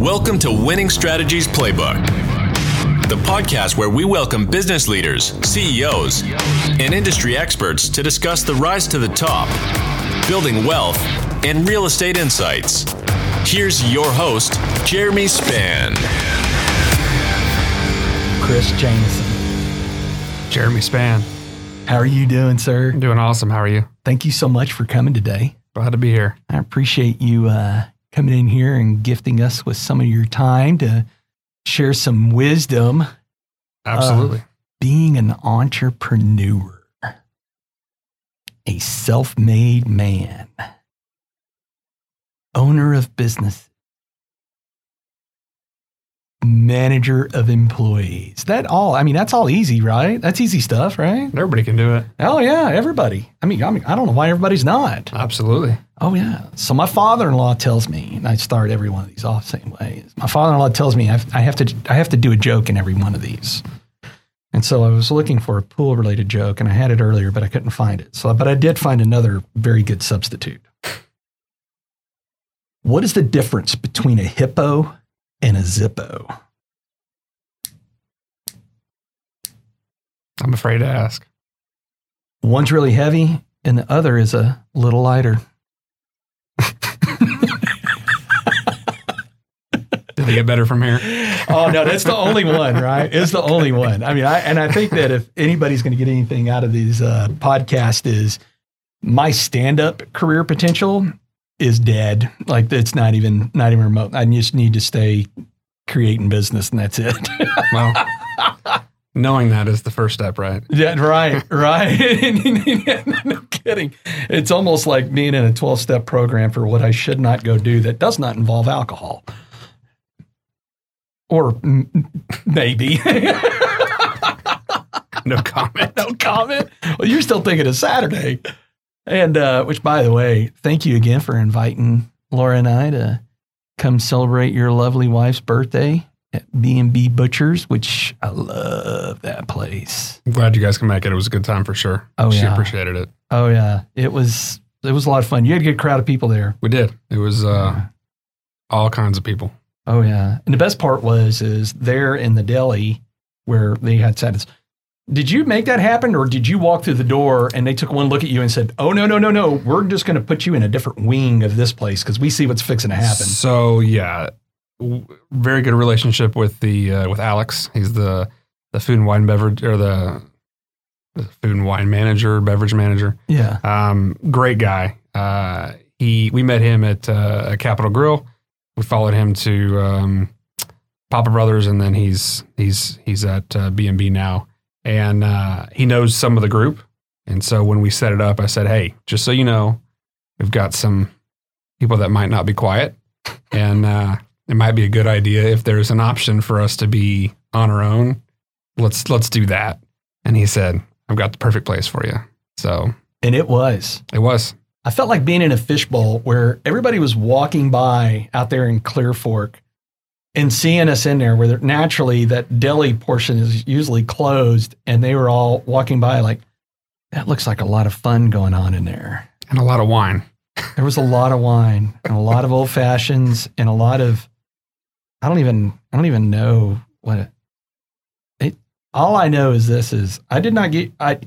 Welcome to Winning Strategies Playbook, the podcast where we welcome business leaders, CEOs, and industry experts to discuss the rise to the top, building wealth, and real estate insights. Here's your host, Jeremy Span. Chris Jameson. Jeremy Span. How are you doing, sir? I'm doing awesome. How are you? Thank you so much for coming today. Glad to be here. I appreciate you uh, coming in here and gifting us with some of your time to share some wisdom. Absolutely. being an entrepreneur, a self made man, owner of business, manager of employees. That all, I mean, that's all easy, right? That's easy stuff, right? Everybody can do it. Oh, yeah, everybody. I mean, I mean, I don't know why everybody's not. Absolutely. Oh yeah. So my father-in-law tells me, and I start every one of these off the same way. My father-in-law tells me I have, I have to I have to do a joke in every one of these. And so I was looking for a pool-related joke, and I had it earlier, but I couldn't find it. So, but I did find another very good substitute. What is the difference between a hippo and a zippo? I'm afraid to ask. One's really heavy, and the other is a little lighter. Did they get better from here? oh no, that's the only one, right? It's the only one. I mean, I and I think that if anybody's going to get anything out of these uh, podcasts, is my stand-up career potential is dead. Like it's not even not even remote. I just need to stay creating business, and that's it. Well, knowing that is the first step, right? yeah, right, right. no kidding. It's almost like being in a twelve-step program for what I should not go do that does not involve alcohol. Or m- maybe. No comment. no comment. Well, you're still thinking of Saturday. And uh, which, by the way, thank you again for inviting Laura and I to come celebrate your lovely wife's birthday at B&B Butchers, which I love that place. I'm glad you guys can make it. It was a good time for sure. Oh, she yeah. appreciated it. Oh yeah, it was it was a lot of fun. You had a good crowd of people there. We did. It was uh, all kinds of people. Oh yeah, and the best part was is there in the deli where they had said, "Did you make that happen, or did you walk through the door and they took one look at you and said, "Oh no, no, no, no, we're just going to put you in a different wing of this place because we see what's fixing to happen." So yeah, w- very good relationship with the uh, with Alex. He's the the food and wine beverage or the, the food and wine manager, beverage manager. Yeah, Um, great guy. Uh, he we met him at uh, a Capital Grille. We followed him to um, Pappas Brothers, and then he's he's he's at uh, B and B now, and uh, he knows some of the group. And so when we set it up, I said, "Hey, just so you know, we've got some people that might not be quiet, and uh, it might be a good idea if there's an option for us to be on our own. Let's let's do that." And he said, "I've got the perfect place for you." So and it was. it was. I felt like being in a fishbowl where everybody was walking by out there in Clearfork and seeing us in there, where naturally that deli portion is usually closed, and they were all walking by like, that looks like a lot of fun going on in there. and a lot of wine. There was a lot of wine and a lot of old fashions and a lot of, I don't even, I don't even know what it, it all I know is this is I did not get, I,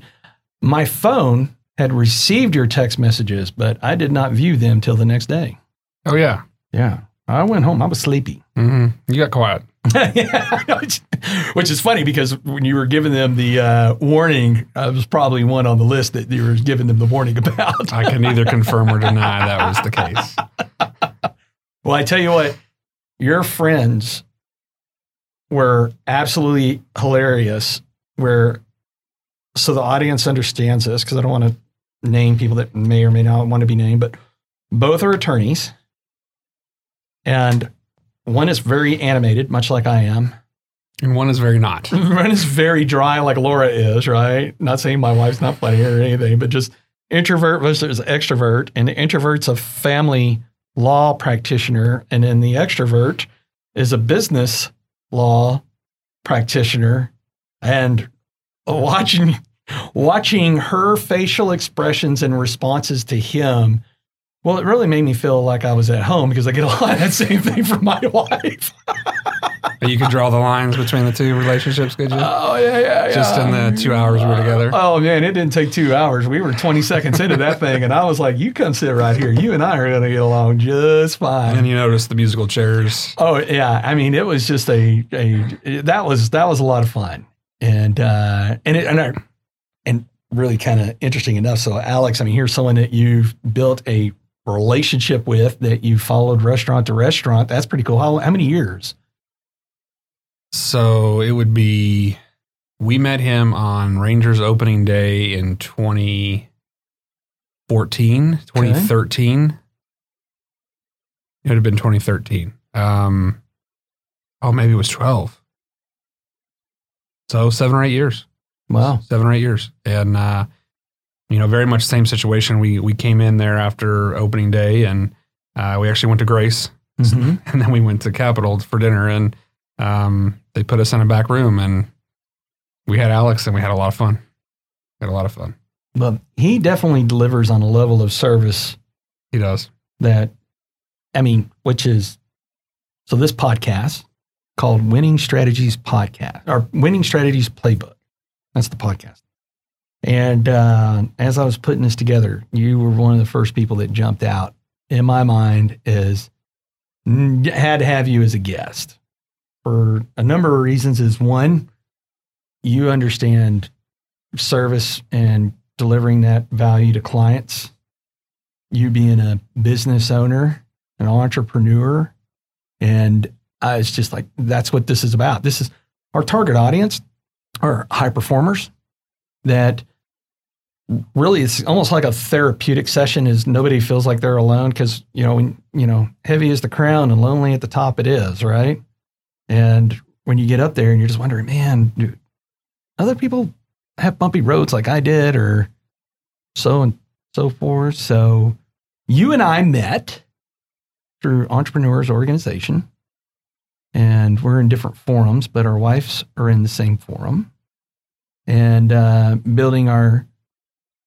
my phone had received your text messages, but I did not view them till the next day. Oh yeah, Yeah. I went home. I was sleepy. hmm you got quiet. which, which is funny because when you were giving them the uh, warning, I was probably one on the list that you were giving them the warning about. I can neither confirm or deny that was the case. Well, I tell you what, your friends were absolutely hilarious. Where so the audience understands this because I don't want to name people that may or may not want to be named, but both are attorneys, and one is very animated, much like I am. And one is very not. One is very dry, like Laura is, right? Not saying my wife's not funny or anything, but just introvert versus extrovert. And the introvert's a family law practitioner, and then the extrovert is a business law practitioner. And watching watching her facial expressions and responses to him Well, it really made me feel like I was at home because I get a lot of that same thing from my wife. You could draw the lines between the two relationships, could you? Oh yeah, yeah, yeah. Just in the two hours we were together. Oh man, it didn't take two hours. We were 20 seconds into that thing, and I was like, "You come sit right here. You and I are gonna get along just fine." And you noticed the musical chairs. Oh yeah, I mean, it was just a a that was that was a lot of fun, and uh, and it, and I, and really kind of interesting enough. So Alex, I mean, here's someone that you've built a relationship with that you followed restaurant to restaurant. That's pretty cool. How how many years? So it would be, we met him on Rangers opening day in 2014, 2013. It would have been 2013. Um, oh, maybe it was 12. So seven or eight years. Wow. seven or eight years, and uh, you know, very much same situation. We we came in there after opening day, and uh, we actually went to Grace, Mhm. and then we went to Capital for dinner, and um, they put us in a back room, and we had Alex, and we had a lot of fun. We had a lot of fun. But he definitely delivers on a level of service He does. that, I mean, which is so this podcast called Winning Strategies Podcast or Winning Strategies Playbook. That's the podcast. And uh, as I was putting this together, you were one of the first people that jumped out in my mind as mm, had to have you as a guest for a number of reasons. Is one, you understand service and delivering that value to clients. You being a business owner, an entrepreneur, and I was just like, that's what this is about. This is our target audience are high performers that really it's almost like a therapeutic session is nobody feels like they're alone because you know when you know heavy is the crown and lonely at the top it is right? And when you get up there and you're just wondering man other people have bumpy roads like i did or so and so forth? So you and i met through entrepreneurs organization and we're in different forums but our wives are in the same forum. And uh, building our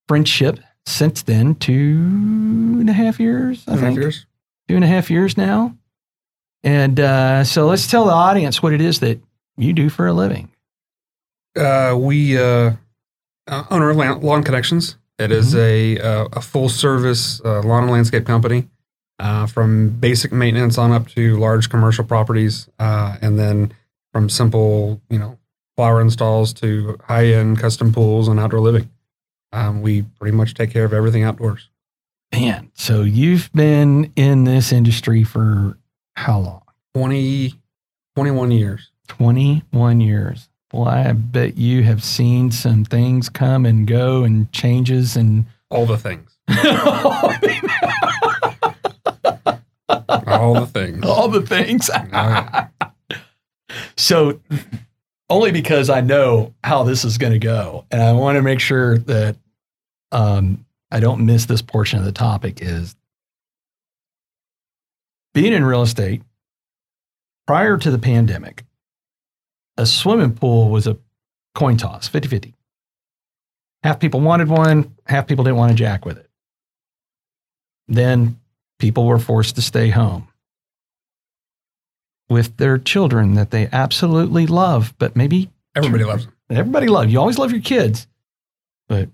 friendship since then two and a half years i Two and a half think years. two and a half years now and uh, so let's tell the audience what it is that you do for a living Uh, we uh, uh, owner of Lawn Connections. It is a uh, a full service uh, lawn and landscape company, uh, from basic maintenance on up to large commercial properties, uh, and then from simple you know flower installs to high end custom pools and outdoor living. Um, we pretty much take care of everything outdoors. man so you've been in this industry for how long 20, 21 years. 21 years Well, i bet you have seen some things come and go and changes and All the things. All the things. all the things. so, only because I know how this is going to go, and I want to make sure that um, I don't miss this portion of the topic is being in real estate prior to the pandemic. A swimming pool was a coin toss, 50 50. Half people wanted one, half people didn't want to jack with it. Then people were forced to stay home with their children that they absolutely love, but maybe Everybody loves them. everybody love you always love your kids but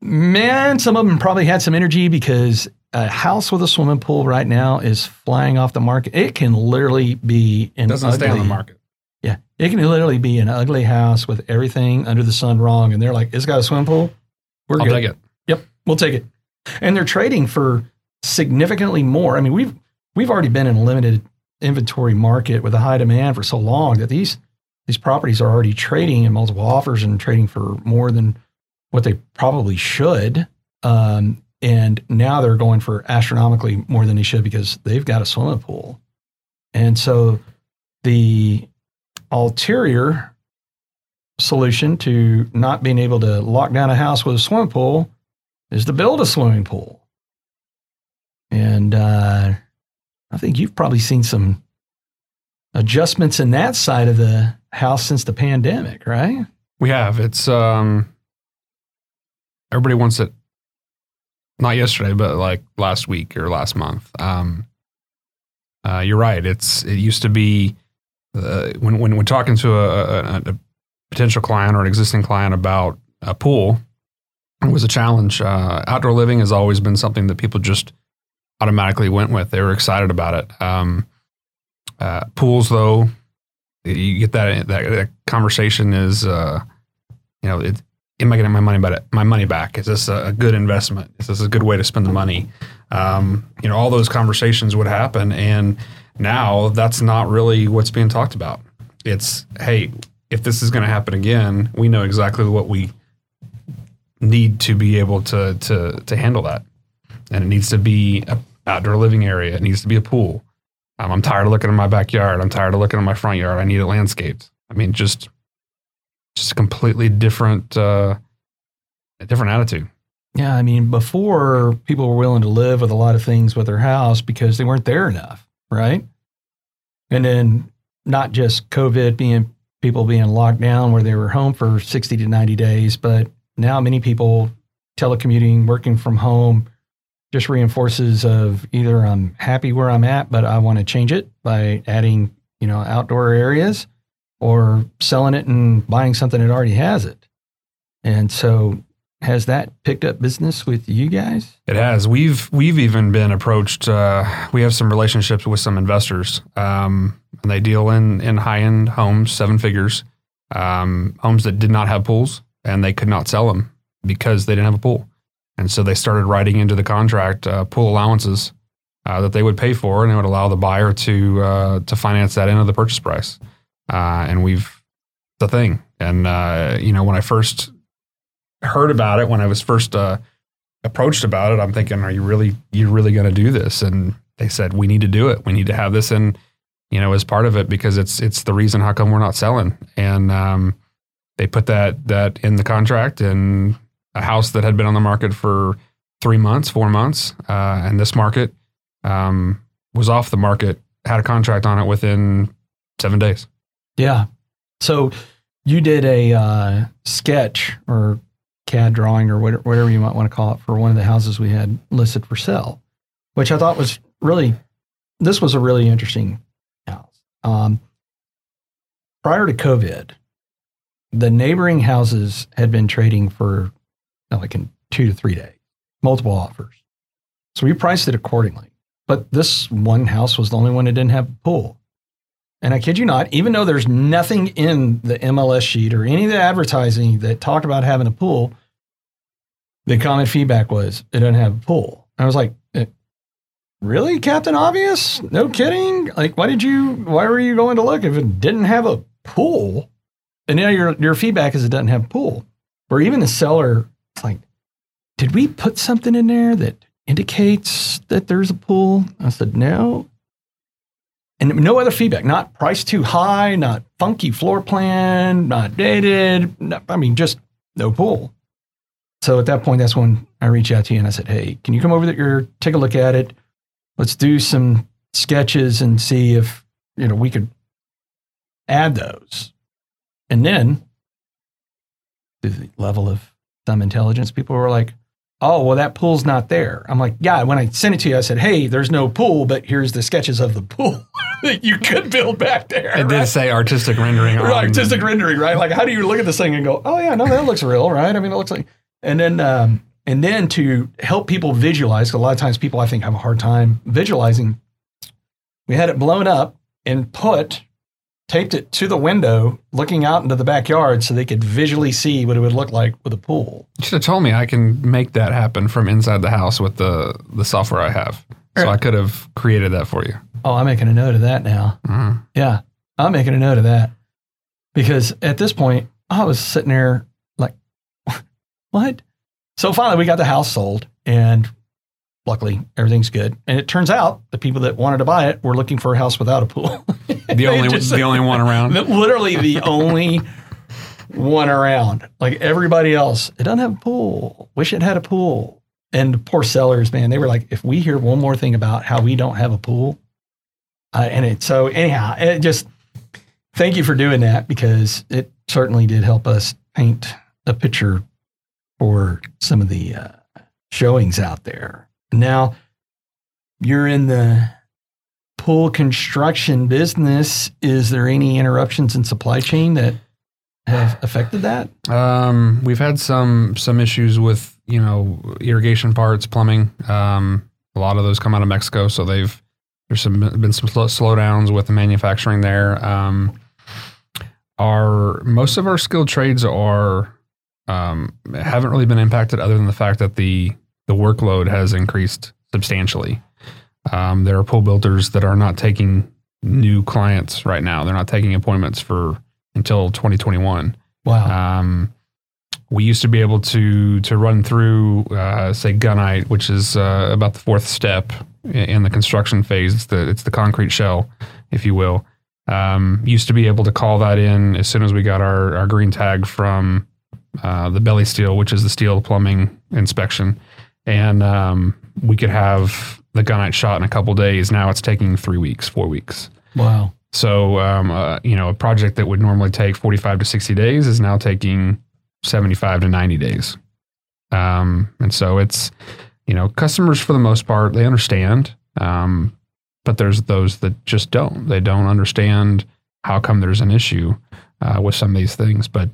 man some of them probably had some energy because a house with a swimming pool right now is flying off the market it can literally be an doesn't ugly, stay on the market. yeah it can literally be an ugly house with everything under the sun wrong and they're like it's got a swimming pool we're I'll good take it. Yep, we'll take it. And they're trading for significantly more. I mean, we've we've already been in limited inventory market with a high demand for so long that these these properties are already trading in multiple offers and trading for more than what they probably should. Um, and now they're going for astronomically more than they should because they've got a swimming pool. And so the ulterior solution to not being able to lock down a house with a swimming pool is to build a swimming pool. And uh, I think you've probably seen some adjustments in that side of the house since the pandemic, right? We have. It's um everybody wants it not yesterday, but like last week or last month. Um, uh, you're right. It's it used to be uh, when when we're talking to a, a, a, potential client or an existing client about a pool, it was a challenge. Uh, outdoor living has always been something that people just automatically went with. They were excited about it. Um, uh, pools, though, you get that that, that conversation is, uh, you know, it, am I getting my money back? My money back? Is this a good investment? Is this a good way to spend the money? Um, you know, all those conversations would happen, and now that's not really what's being talked about. It's hey, if this is going to happen again, we know exactly what we need to be able to to to handle that, and it needs to be a outdoor living area. It needs to be a pool. Um, I'm tired of looking in my backyard. I'm tired of looking in my front yard. I need it landscaped. I mean, just just a completely different uh, different attitude. Yeah, I mean, before people were willing to live with a lot of things with their house because they weren't there enough, right? And then not just COVID being people being locked down where they were home for 60 to 90 days, but now many people telecommuting, working from home, just reinforces of either I'm happy where I'm at, but I want to change it by adding, you know, outdoor areas or selling it and buying something that already has it. And so has that picked up business with you guys? It has. We've we've even been approached. Uh, we have some relationships with some investors, um, and they deal in in high end homes, seven figures, um, homes that did not have pools, and they could not sell them because they didn't have a pool. And so they started writing into the contract uh, pool allowances uh, that they would pay for, and it would allow the buyer to uh, to finance that into the purchase price. Uh, and we've the thing. And uh, you know, when I first heard about it, when I was first uh, approached about it, I'm thinking, "Are you really you really going to do this?" And they said, "We need to do it. We need to have this in." You know, as part of it because it's it's the reason how come we're not selling, and um, they put that that in the contract, and a house that had been on the market for three months, four months, uh, and this market um, was off the market, had a contract on it within seven days. Yeah. So you did a uh, sketch or CAD drawing or whatever you might want to call it for one of the houses we had listed for sale, which I thought was really, this was a really interesting house. Um, prior to COVID, the neighboring houses had been trading for like in two to three days, multiple offers. So we priced it accordingly. But this one house was the only one that didn't have a pool. And I kid you not, even though there's nothing in the MLS sheet or any of the advertising that talked about having a pool, the common feedback was it doesn't have a pool. I was like, eh, really, Captain Obvious? No kidding. Like, why did you? Why were you going to look if it didn't have a pool? And now your your feedback is it doesn't have a pool. Or even the seller it's like, did we put something in there that indicates that there's a pool? I said, no. And no other feedback, not price too high, not funky floor plan, not dated. Not, I mean, just no pool. So at that point, that's when I reached out to you and I said, hey, can you come over there, take a look at it? Let's do some sketches and see if, you know, we could add those. And then the level of some intelligence people were like, oh, well, that pool's not there. I'm like, yeah, when I sent it to you, I said, hey, there's no pool, but here's the sketches of the pool that you could build back there. It right? did say artistic rendering. right, artistic rendering, right? Like, how do you look at this thing and go, oh, yeah, no, that looks real, right? I mean, it looks like, and then, um, and then to help people visualize, a lot of times people I think have a hard time visualizing, we had it blown up and put taped it to the window looking out into the backyard so they could visually see what it would look like with a pool. You should have told me I can make that happen from inside the house with the, the software I have. So. I could have created that for you. Oh, I'm making a note of that now. Mm. Yeah, I'm making a note of that because at this point, I was sitting there like, what? So finally, we got the house sold and luckily everything's good. And it turns out the people that wanted to buy it were looking for a house without a pool. the only just, the only one around. Literally the only one around. Like everybody else, it doesn't have a pool. Wish it had a pool. And poor sellers, man, they were like, if we hear one more thing about how we don't have a pool, uh, and it so anyhow, it just thank you for doing that because it certainly did help us paint a picture for some of the uh, showings out there. Now you're in the pool construction business. Is there any interruptions in supply chain that have affected that? Um, we've had some some issues with you know irrigation parts, plumbing. Um, a lot of those come out of Mexico, so they've there's some been some slow, slowdowns with the manufacturing there. Um, our most of our skilled trades are um, haven't really been impacted, other than the fact that the the workload has increased substantially. Um, there are pool builders that are not taking new clients right now. They're not taking appointments for until 2021. Wow. Um, we used to be able to to run through, uh, say, gunite, which is uh, about the fourth step in the construction phase. It's the it's the concrete shell, if you will. Um, used to be able to call that in as soon as we got our, our green tag from uh, the belly steel, which is the steel plumbing inspection, and um, we could have the gunite shot in a couple days. Now it's taking three weeks, four weeks. Wow. So, um, uh, you know, a project that would normally take 45 to 60 days is now taking 75 to 90 days. Um, and so it's, you know, customers for the most part, they understand. Um, but there's those that just don't. They don't understand how come there's an issue uh, with some of these things. But,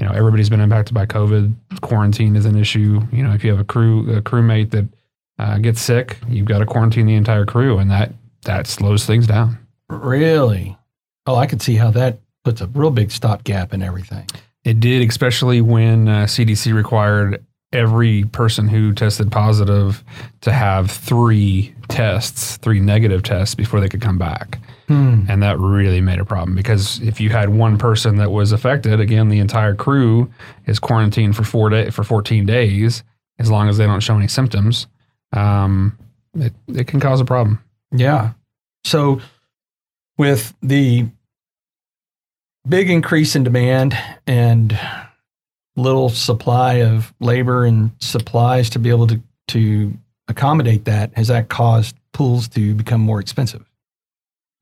you know, everybody's been impacted by COVID. Quarantine is an issue. You know, if you have a crew, a crewmate that uh, gets sick, you've got to quarantine the entire crew, and that that slows things down. Really? Oh, I could see how that puts a real big stopgap in everything. It did, especially when uh, CDC required every person who tested positive to have three tests, three negative tests before they could come back. Hmm. And that really made a problem because if you had one person that was affected, again, the entire crew is quarantined for four day, for 14 days, as long as they don't show any symptoms. Um, it, it can cause a problem. Yeah. So, with the big increase in demand and little supply of labor and supplies to be able to, to accommodate that, has that caused pools to become more expensive?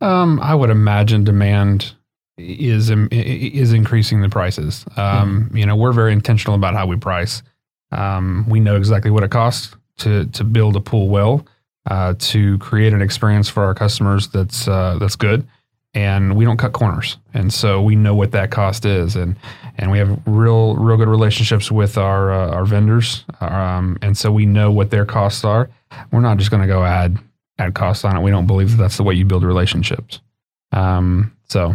Um, I would imagine demand is is increasing the prices. Um, You know, we're very intentional about how we price. Um, we know exactly what it costs to to build a pool well, uh, to create an experience for our customers that's uh, that's good, and we don't cut corners. And so we know what that cost is, and and we have real real good relationships with our uh, our vendors, um, and so we know what their costs are. We're not just going to go add add costs on it. We don't believe that that's the way you build relationships. Um, so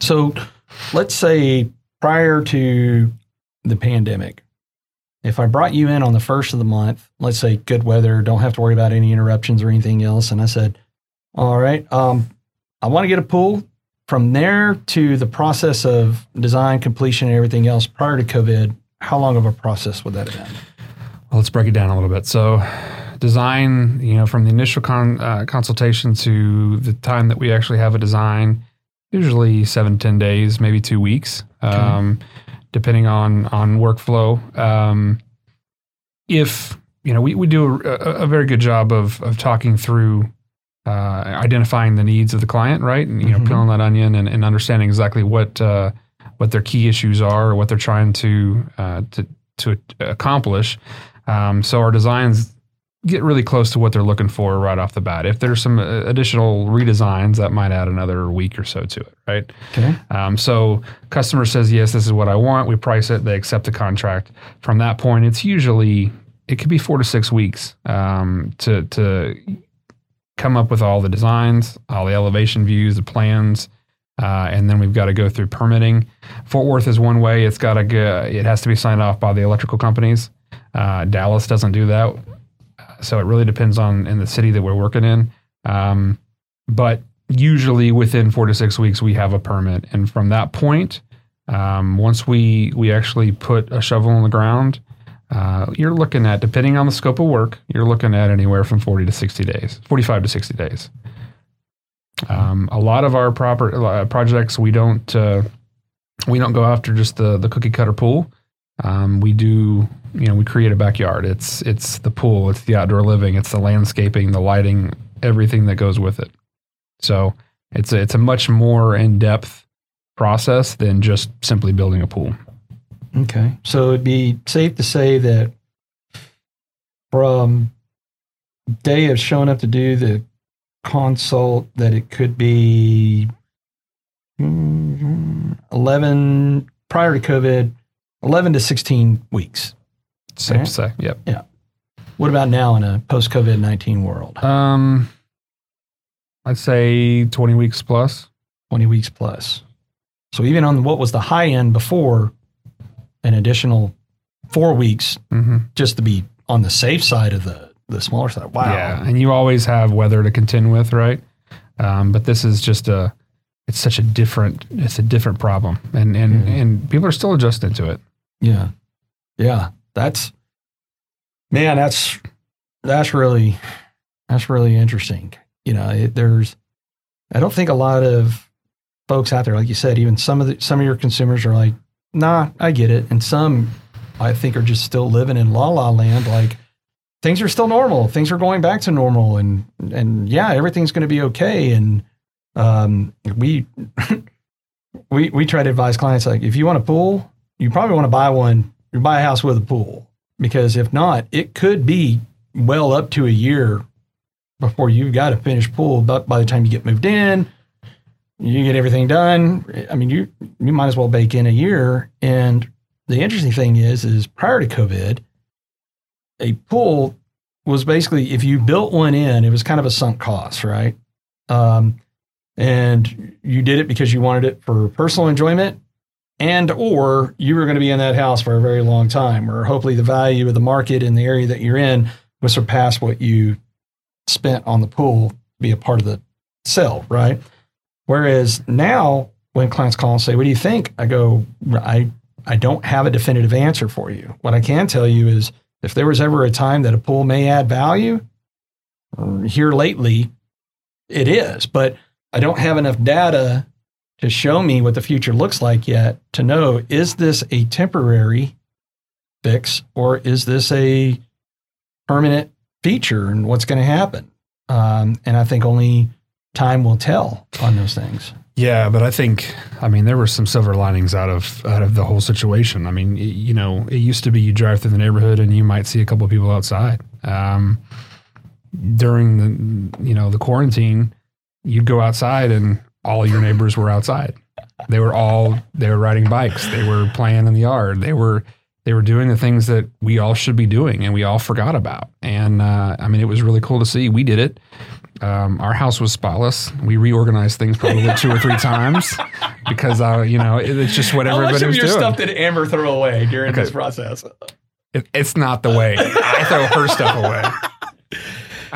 So, let's say prior to the pandemic, if I brought you in on the first of the month, let's say good weather, don't have to worry about any interruptions or anything else, and I said, "All right, um, I want to get a pool." From there to the process of design, completion, and everything else prior to COVID, how long of a process would that have been? Well, let's break it down a little bit. So, design, you know, from the initial con, uh, consultation to the time that we actually have a design, usually seven, 10 days, maybe two weeks, um, depending on, on workflow. Um, if, you know, we, we do a, a very good job of, of talking through uh, identifying the needs of the client, right? And, you know, Mhm. peeling that onion and, and understanding exactly what, uh, what their key issues are or what they're trying to, uh, to, to accomplish. Um, so our designs get really close to what they're looking for right off the bat. If there's some uh, additional redesigns, that might add another week or so to it, right? Okay. Um, so customer says, yes, this is what I want. We price it. They accept the contract. From that point, it's usually it could be four to six weeks um, to to come up with all the designs, all the elevation views, the plans, uh, and then we've got to go through permitting. Fort Worth is one way. It's got to go, it has to be signed off by the electrical companies. Uh, Dallas doesn't do that, so it really depends on in the city that we're working in. Um, but usually within four to six weeks we have a permit, and from that point, um, once we we actually put a shovel in the ground, uh, you're looking at depending on the scope of work, you're looking at anywhere from forty to sixty days, forty-five to sixty days. Um, a lot of our proper uh, projects we don't uh, we don't go after just the the cookie cutter pool. Um, we do you know we create a backyard. It's it's the pool, it's the outdoor living, it's the landscaping, the lighting, everything that goes with it. So it's a, it's a much more in depth process than just simply building a pool. Okay. So it'd be safe to say that from day of showing up to do the consult that it could be mm, 11 prior to COVID, 11 to 16 weeks. Safe to say. Yep. Yeah. What about now in a post COVID 19 world? Um, I'd say 20 weeks plus. 20 weeks plus. So even on what was the high end before, an additional four weeks Mm-hmm. just to be on the safe side of the, the smaller side. Wow. Yeah, and you always have weather to contend with, right? Um, but this is just a, it's such a different, it's a different problem, and and Mhm. and people are still adjusting to it. Yeah. Yeah. That's man, that's that's really that's really interesting. You know, it, there's I don't think a lot of folks out there, like you said, even some of the some of your consumers are like, nah, I get it. And some I think are just still living in la la land, like things are still normal. Things are going back to normal and and yeah, everything's gonna be okay. And um we we we try to advise clients like if you want a pool, you probably want to buy one, you buy a house with a pool. Because if not, it could be well up to a year before you've got a finished pool. But by the time you get moved in, you get everything done. I mean, you you might as well bake in a year. And the interesting thing is, is prior to COVID, a pool was basically if you built one in, it was kind of a sunk cost, right? Um, and you did it because you wanted it for personal enjoyment and or you were going to be in that house for a very long time or hopefully the value of the market in the area that you're in would surpass what you spent on the pool to be a part of the sale right? Whereas now when clients call and say what do you think? I go i i don't have a definitive answer for you. What i can tell you is if there was ever a time that a pool may add value uh, here lately it is. But i don't have enough data to show me what the future looks like yet to know is this a temporary fix or is this a permanent feature and what's going to happen um, and i think only time will tell on those things Yeah, but I think I mean there were some silver linings out of out of the whole situation. I mean, you know, it used to be you drive through the neighborhood and you might see a couple of people outside. Um, during the you know the quarantine, you'd go outside and all your neighbors were outside. They were all they were riding bikes. They were playing in the yard. They were they were doing the things that we all should be doing and we all forgot about. And uh, I mean, it was really cool to see. We did it. Um, our house was spotless. We reorganized things probably two or three times because, uh, you know, it, it's just what everybody was doing. Stuff did Amber throw away during Okay. process? It, it's not the way I throw her stuff away.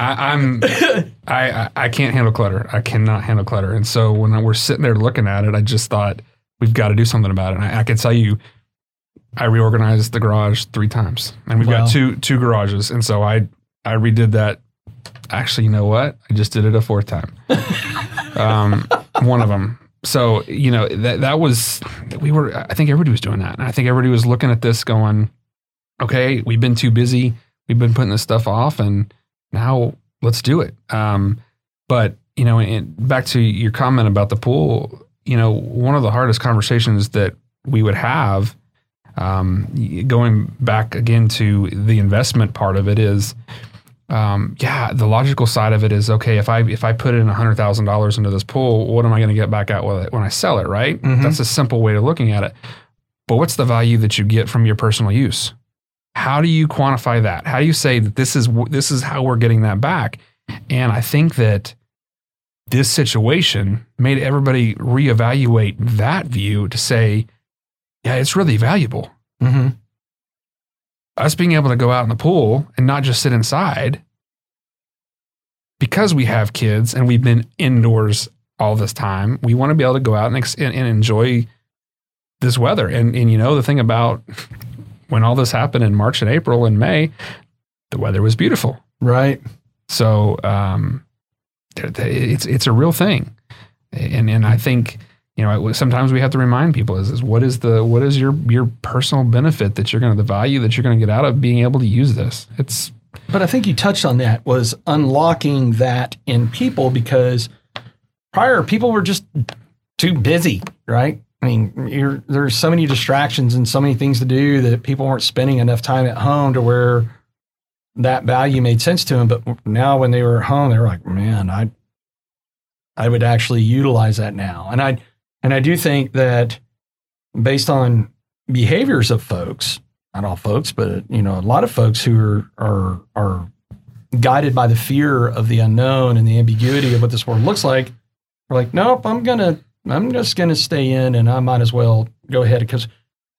I, I'm I, I I can't handle clutter. I cannot handle clutter. And so when we're sitting there looking at it, I just thought we've got to do something about it. And I, I can tell you, I reorganized the garage three times, and we've Wow. got two two garages. And so I I redid that. Actually, you know what? I just did it a fourth time. um, one of them. So you know that that was we were. I think everybody was doing that, and I think everybody was looking at this going, okay, we've been too busy. We've been putting this stuff off, and now let's do it. Um, but you know, and back to your comment about the pool, you know, one of the hardest conversations that we would have, um, going back again to the investment part of it is, um, yeah, the logical side of it is okay. If I if I put in hundred thousand dollars into this pool, what am I going to get back out with it when I sell it? Right? Mhm. That's a simple way of looking at it. But what's the value that you get from your personal use? How do you quantify that? How do you say that this is this is how we're getting that back? And I think that this situation made everybody reevaluate that view to say, yeah, it's really valuable. Mm-hmm. Us being able to go out in the pool and not just sit inside because we have kids and we've been indoors all this time. We want to be able to go out and, ex- and, and enjoy this weather. And, and you know, the thing about when all this happened in March and April and May, the weather was beautiful. Right. So um, it's it's a real thing, and and I think you know sometimes we have to remind people is, is what is the what is your your personal benefit that you're going to the value that you're going to get out of being able to use this. It's But I think you touched on that was unlocking that in people because prior people were just too busy, right? I mean, there's so many distractions and so many things to do that people weren't spending enough time at home to where that value made sense to them. But now when they were home, they were like, man, I, I would actually utilize that now. And I, and I do think that based on behaviors of folks, not all folks, but you know, a lot of folks who are are are guided by the fear of the unknown and the ambiguity of what this world looks like, are like, nope, I'm gonna, I'm just gonna stay in, and I might as well go ahead because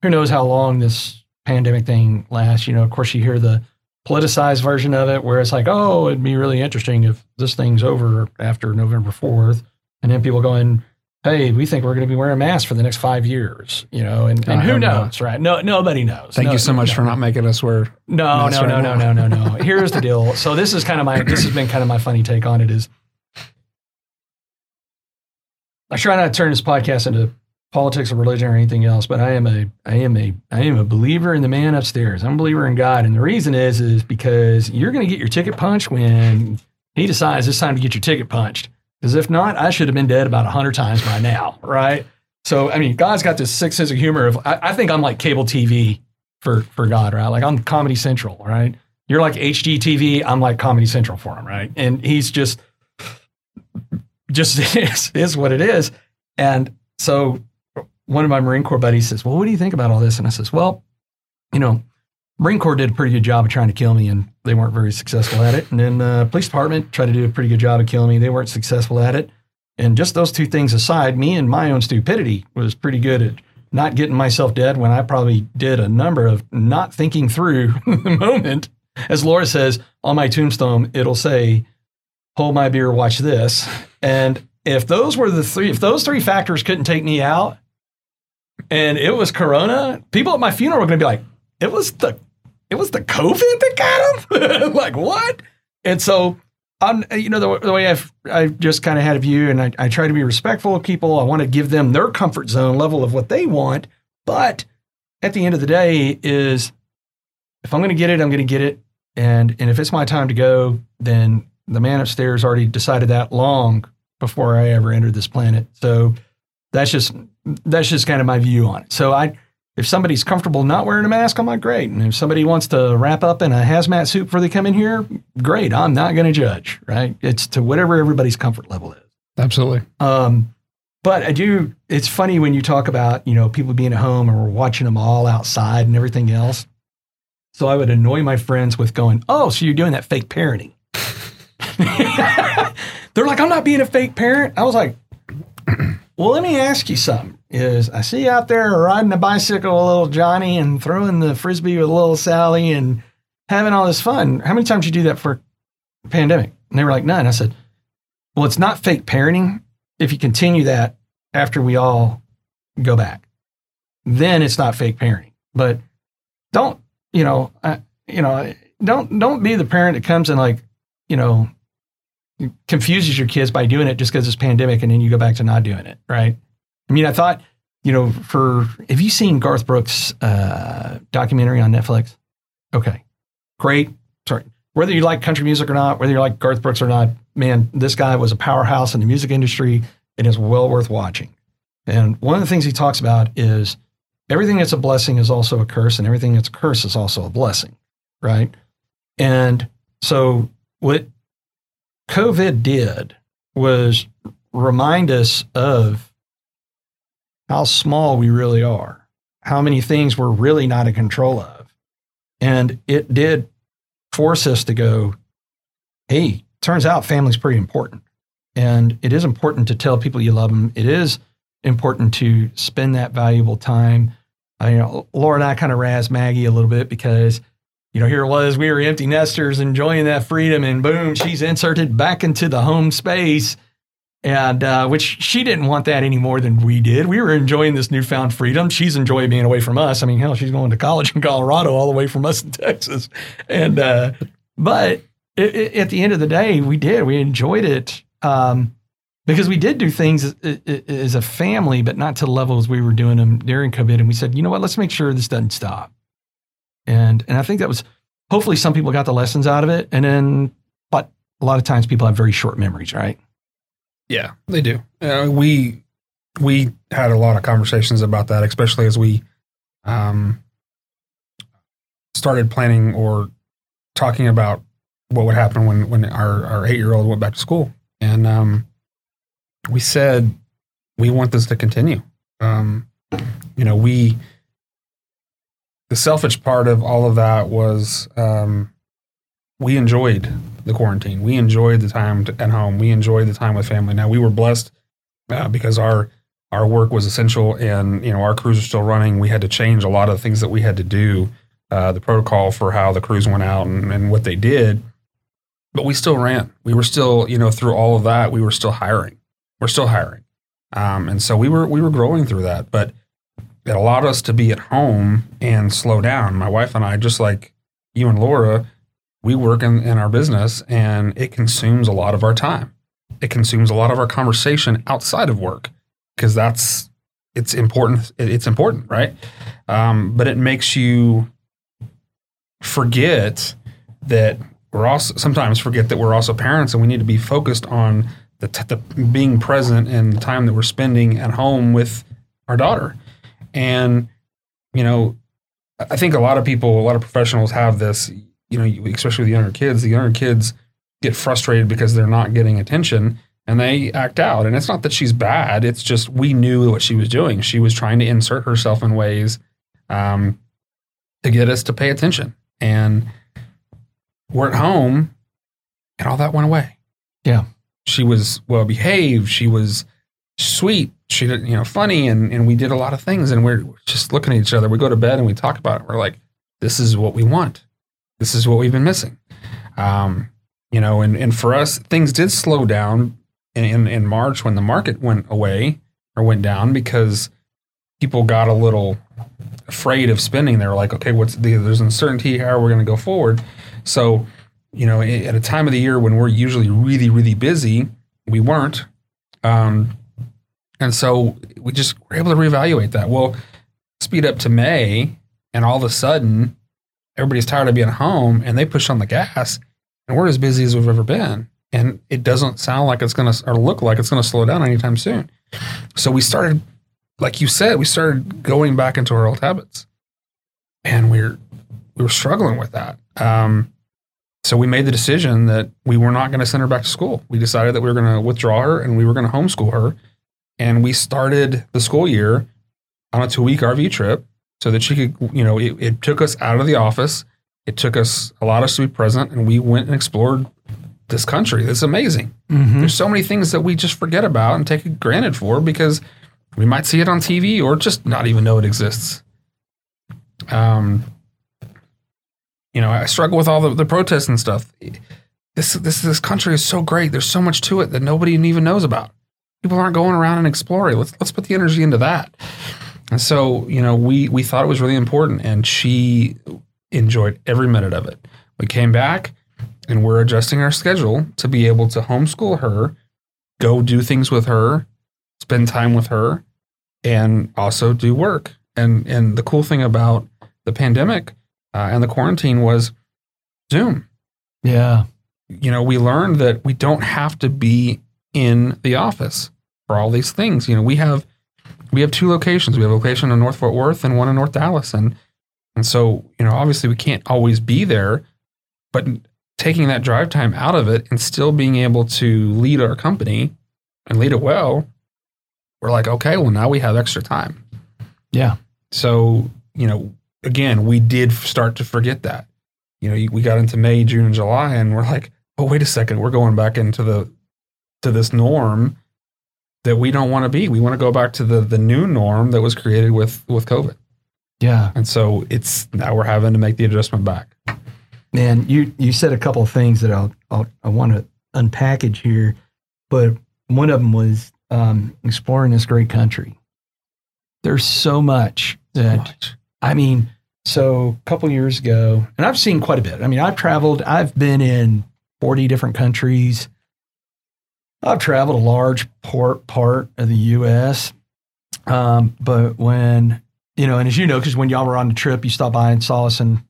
who knows how long this pandemic thing lasts. You know, of course, you hear the politicized version of it where it's like, oh, it'd be really interesting if this thing's over after November 4th. And then people going, hey, we think we're going to be wearing masks for the next five years, you know, and, and uh, who knows, right? No, nobody knows. Thank no, you so much no. for not making us wear. No, no, right no, no, no, no, no. Here's the deal. So this is kind of my, this has been kind of my funny take on it is I try not to turn this podcast into politics or religion or anything else, but I am a, I am a, I am a believer in the man upstairs. I'm a believer in God. And the reason is, is because you're going to get your ticket punched when he decides it's time to get your ticket punched. Because if not, I should have been dead about hundred times by now, right? So I mean, God's got this sick sense of humor. Of I, I think I'm like cable TV for for God, right? Like I'm Comedy Central, right? You're like HGTV. I'm like Comedy Central for him, right? And he's just just is, is what it is. And so one of my Marine Corps buddies says, "Well, what do you think about all this?" And I says, "Well, you know, Marine Corps did a pretty good job of trying to kill me, and they weren't very successful at it. And then the police department tried to do a pretty good job of killing me; they weren't successful at it. And just those two things aside, me and my own stupidity was pretty good at not getting myself dead when I probably did a number of not thinking through the moment. As Laura says on my tombstone, it'll say, "Hold my beer, watch this." And if those were the three, if those three factors couldn't take me out, and it was Corona, people at my funeral were going to be like, "It was the it was the COVID that got him. like what? And so I'm, you know, the, the way I've, I've just kind of had a view and I, I try to be respectful of people. I want to give them their comfort zone level of what they want. But at the end of the day is if I'm going to get it, I'm going to get it. And, and if it's my time to go, then the man upstairs already decided that long before I ever entered this planet. So that's just, that's just kind of my view on it. So I, if somebody's comfortable not wearing a mask, I'm like, great. And if somebody wants to wrap up in a hazmat suit before they come in here, great. I'm not going to judge, right? It's to whatever everybody's comfort level is. Absolutely. Um, but I do, it's funny when you talk about, you know, people being at home and we're watching them all outside and everything else. So I would annoy my friends with going, oh, so you're doing that fake parenting. They're like, I'm not being a fake parent. I was like, well, let me ask you something. Is I see you out there riding a bicycle with little Johnny and throwing the frisbee with little Sally and having all this fun. How many times you do that for pandemic? And they were like, none. I said, well, it's not fake parenting if you continue that after we all go back. Then it's not fake parenting. But don't, you know, uh, you know, don't don't be the parent that comes and like, you know, confuses your kids by doing it just because it's pandemic and then you go back to not doing it, right? I mean, I thought, you know, for have you seen Garth Brooks' uh, documentary on Netflix? Okay, great. Sorry, whether you like country music or not, whether you like Garth Brooks or not, man, this guy was a powerhouse in the music industry. and is well worth watching. And one of the things he talks about is everything that's a blessing is also a curse, and everything that's a curse is also a blessing, right? And so what COVID did was remind us of how small we really are, how many things we're really not in control of. And it did force us to go, hey, turns out family's pretty important. And it is important to tell people you love them. It is important to spend that valuable time. I, you know, Laura and I kind of razz Maggie a little bit because you know, here it was, we were empty nesters enjoying that freedom, and boom, she's inserted back into the home space. And uh, which she didn't want that any more than we did. We were enjoying this newfound freedom. She's enjoying being away from us. I mean, hell, she's going to college in Colorado all the way from us in Texas. And, uh, but it, it, at the end of the day, we did. We enjoyed it um, because we did do things as, as a family, but not to the levels we were doing them during COVID. And we said, you know what, let's make sure this doesn't stop. And and I think that was hopefully some people got the lessons out of it. And then, but a lot of times people have very short memories, right? Yeah, they do. Uh, we we had a lot of conversations about that, especially as we um, started planning or talking about what would happen when when our our eight year old went back to school, and um, we said we want this to continue. Um, you know, we the selfish part of all of that was um, we enjoyed the quarantine. We enjoyed the time to, at home. We enjoyed the time with family. Now we were blessed uh, because our our work was essential, and you know our crews are still running. We had to change a lot of things that we had to do, uh, the protocol for how the crews went out and, and what they did. But we still ran. We were still, you know, through all of that, we were still hiring. We're still hiring, um, and so we were we were growing through that. But it allowed us to be at home and slow down. My wife and I, just like you and Laura, we work in, in our business, and it consumes a lot of our time. It consumes a lot of our conversation outside of work because that's it's important. It's important, right? Um, but it makes you forget that we're also sometimes forget that we're also parents and we need to be focused on the, t- the being present and the time that we're spending at home with our daughter. And you know, I think a lot of people, a lot of professionals have this. You know, especially with the younger kids. The younger kids get frustrated because they're not getting attention and they act out. And it's not that she's bad. It's just we knew what she was doing. She was trying to insert herself in ways um, to get us to pay attention. And we're at home, and all that went away. Yeah. She was well behaved. She was sweet. She did, you know, funny, and and we did a lot of things. And we're just looking at each other. We go to bed and we talk about it. We're like, this is what we want. This is what we've been missing. Um, you know, and and for us, things did slow down in, in, in March when the market went away or went down because people got a little afraid of spending. They were like, okay, what's the, there's uncertainty. How are we going to go forward? So, you know, at a time of the year when we're usually really, really busy, we weren't. Um, and so we just were able to reevaluate that. Well, speed up to May, and all of a sudden, everybody's tired of being home and they push on the gas, and we're as busy as we've ever been and it doesn't sound like it's going to or look like it's going to slow down anytime soon. So we started, like you said, we started going back into our old habits, and we're we were struggling with that. Um, so we made the decision that we were not going to send her back to school. We decided that we were going to withdraw her and we were going to homeschool her, and we started the school year on a two week RV trip so that she could, you know, it, it took us out of the office. It took us allowed us to be present, and we went and explored this country. It's amazing. Mm-hmm. There's so many things that we just forget about and take it granted for because we might see it on TV or just not even know it exists. Um, you know, I struggle with all the, the protests and stuff. This this this country is so great. There's so much to it that nobody even knows about. People aren't going around and exploring. Let's let's put the energy into that. And so, you know, we we thought it was really important, and she enjoyed every minute of it. We came back and we're adjusting our schedule to be able to homeschool her, go do things with her, spend time with her, and also do work. And and the cool thing about the pandemic uh, and the quarantine was Zoom. Yeah. You know, we learned that we don't have to be in the office for all these things. You know, we have we have two locations. We have a location in North Fort Worth and one in North Dallas, and and so you know, obviously, we can't always be there. But taking that drive time out of it and still being able to lead our company and lead it well, we're like, okay, well, now we have extra time. Yeah. So, you know, again, we did start to forget that. You know, we got into May, June, and July, and we're like, oh, wait a second, we're going back into the to this norm that we don't want to be. We want to go back to the the new norm that was created with with COVID. Yeah. And so it's now we're having to make the adjustment back. Man, you you said a couple of things that I'll, I'll i want to unpackage here, but one of them was um, exploring this great country. There's so much that so much. I mean. So a couple years ago, and I've seen quite a bit. I mean, I've traveled. I've been in 40 different countries. I've traveled a large part part of the U.S. Um, but when you know, and as you know, because when y'all were on the trip, you stopped by and saw us in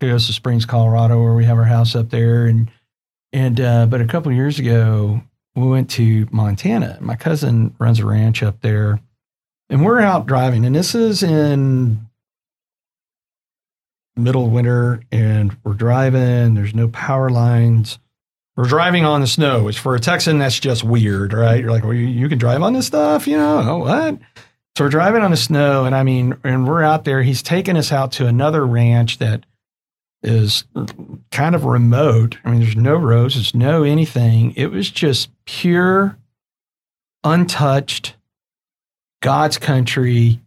Pagosa Springs, Colorado, where we have our house up there. And and uh, but a couple years ago, we went to Montana. My cousin runs a ranch up there, and we're out driving. And this is in middle winter and we're driving. There's no power lines. We're driving on the snow, which for a Texan, that's just weird, right? You're like, well, you, you can drive on this stuff, you know? Oh, what? So we're driving on the snow, and I mean, and we're out there. He's taking us out to another ranch that is kind of remote. I mean, there's no roads, there's no anything. It was just pure, untouched, God's country.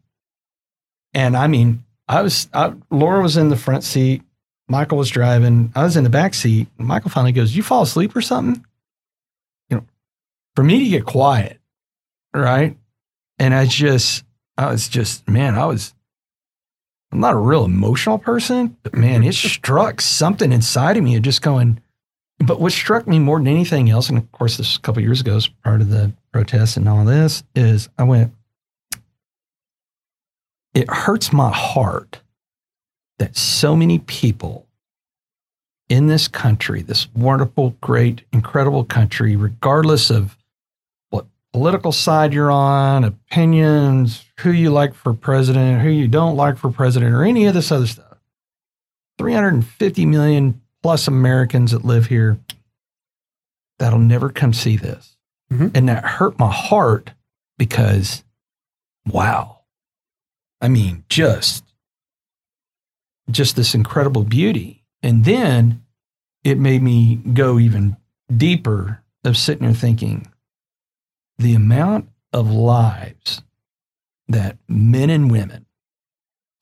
And I mean, I was, I, Laura was in the front seat. Michael was driving. I was in the back seat. Michael finally goes, You fall asleep or something? You know, for me to get quiet, right? And I just, I was just, man, I was, I'm not a real emotional person, but man, it struck something inside of me of just going. But what struck me more than anything else, and of course, this a couple years ago, as part of the protests and all this, is I went, it hurts my heart that so many people in this country, this wonderful, great, incredible country, regardless of what political side you're on, opinions, who you like for president, who you don't like for president, or any of this other stuff. 350 million plus Americans that live here that'll never come see this. Mhm. And that hurt my heart because, wow. I mean, just just this incredible beauty. And then it made me go even deeper of sitting there thinking the amount of lives that men and women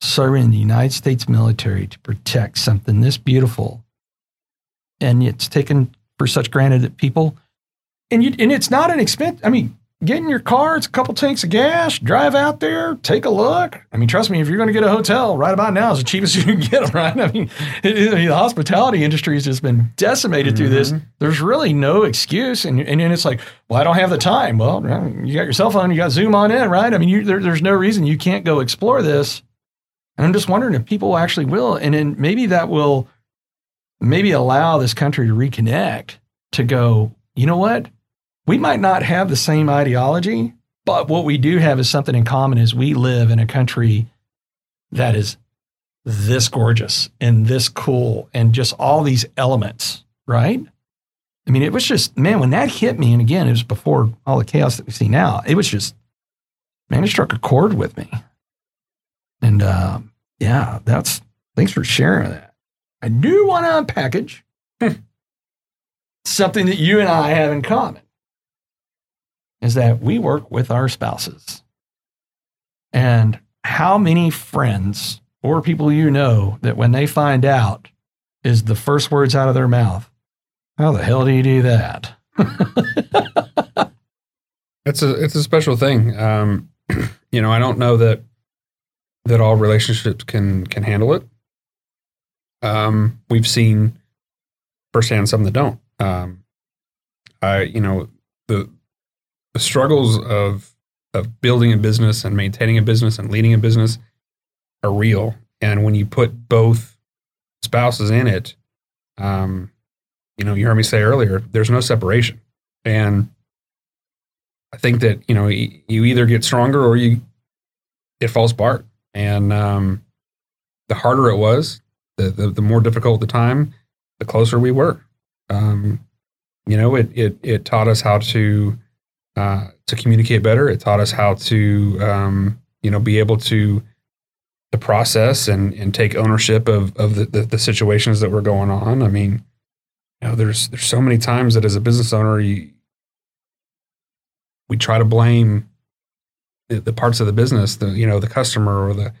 serve in the United States military to protect something this beautiful. And it's taken for such granted that people, and you, and it's not an expense. I mean, get in your car, it's a couple tanks of gas, drive out there, take a look. I mean, trust me, if you're going to get a hotel right about now, it's the cheapest you can get them, right? I mean, it, it- the hospitality industry has just been decimated through this. Mm-hmm. There's really no excuse. And, and then it's like, well, I don't have the time. Well, you got your cell phone, you got Zoom on in, right? I mean, you, there, there's no reason you can't go explore this. And I'm just wondering if people actually will. And then maybe that will maybe allow this country to reconnect to go, you know what? We might not have the same ideology, but what we do have is something in common is we live in a country that is this gorgeous and this cool and just all these elements, right? I mean, it was just, man, when that hit me, and again, it was before all the chaos that we see now, it was just, man, it struck a chord with me. And uh, yeah, that's, thanks for sharing that. I do want to unpackage something that you and I have in common is that we work with our spouses. And how many friends or people you know that when they find out is the first words out of their mouth, how the hell do you do that? It's a it's a special thing. Um, you know, I don't know that that all relationships can can handle it. Um, we've seen firsthand some that don't. Um, I you know the the struggles of of building a business and maintaining a business and leading a business are real. And when you put both spouses in it, um, you know, you heard me say earlier, there's no separation. And I think that you know you either get stronger or you it falls apart. And um, the harder it was, the, the the more difficult the time, the closer we were. Um, you know, it it it taught us how to uh, to communicate better. It taught us how to um, you know be able to to process and and take ownership of of the, the, the situations that were going on. I mean, you know, there's there's so many times that as a business owner, you we try to blame the, the parts of the business, the you know the customer or the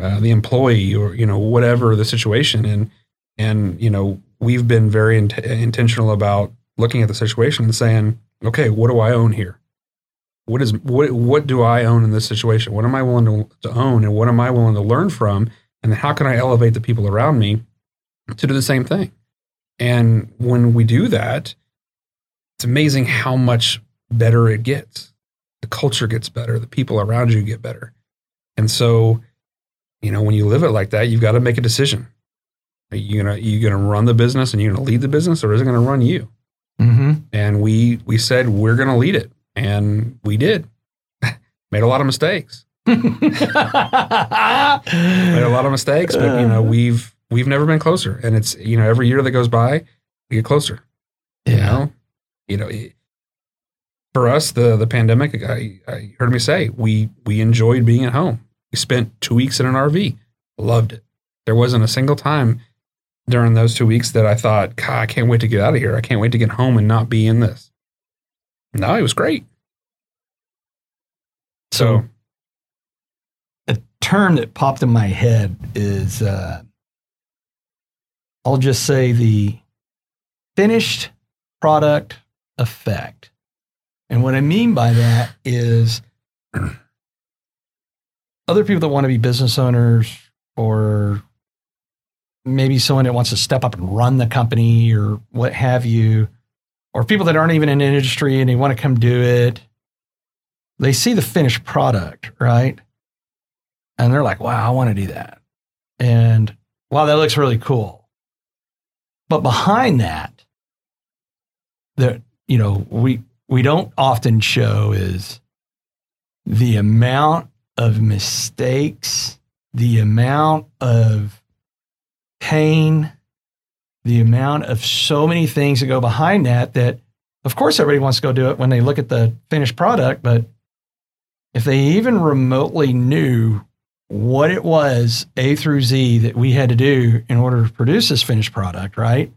uh, the employee or you know whatever the situation, and and you know we've been very int- intentional about looking at the situation and saying, okay, what do I own here? What is what what do I own in this situation? What am I willing to, to own, and what am I willing to learn from, and how can I elevate the people around me to do the same thing? And when we do that, it's amazing how much better it gets. The culture gets better, the people around you get better. And so, you know, when you live it like that, you've got to make a decision. Are you gonna you gonna run the business and you're gonna lead the business, or is it gonna run you? Mm-hmm. And we we said we're gonna lead it, and we did. Made a lot of mistakes. Made a lot of mistakes, but you know we've we've never been closer. And it's, you know, every year that goes by, we get closer. You know, you know, it- for us, the the pandemic, I, I heard me say, we we enjoyed being at home. We spent two weeks in an RV, loved it. There wasn't a single time during those two weeks that I thought, God, I can't wait to get out of here. I can't wait to get home and not be in this. No, it was great. So, a term that popped in my head is uh, I'll just say the finished product effect. And what I mean by that is other people that want to be business owners or maybe someone that wants to step up and run the company or what have you, or people that aren't even in industry and they want to come do it, they see the finished product, right? and they're like, wow, I want to do that. And wow, that looks really cool. But behind that, that you know, we we don't often show is the amount of mistakes, the amount of pain, the amount of so many things that go behind that that of course everybody wants to go do it when they look at the finished product, but if they even remotely knew what it was A through Z that we had to do in order to produce this finished product, right?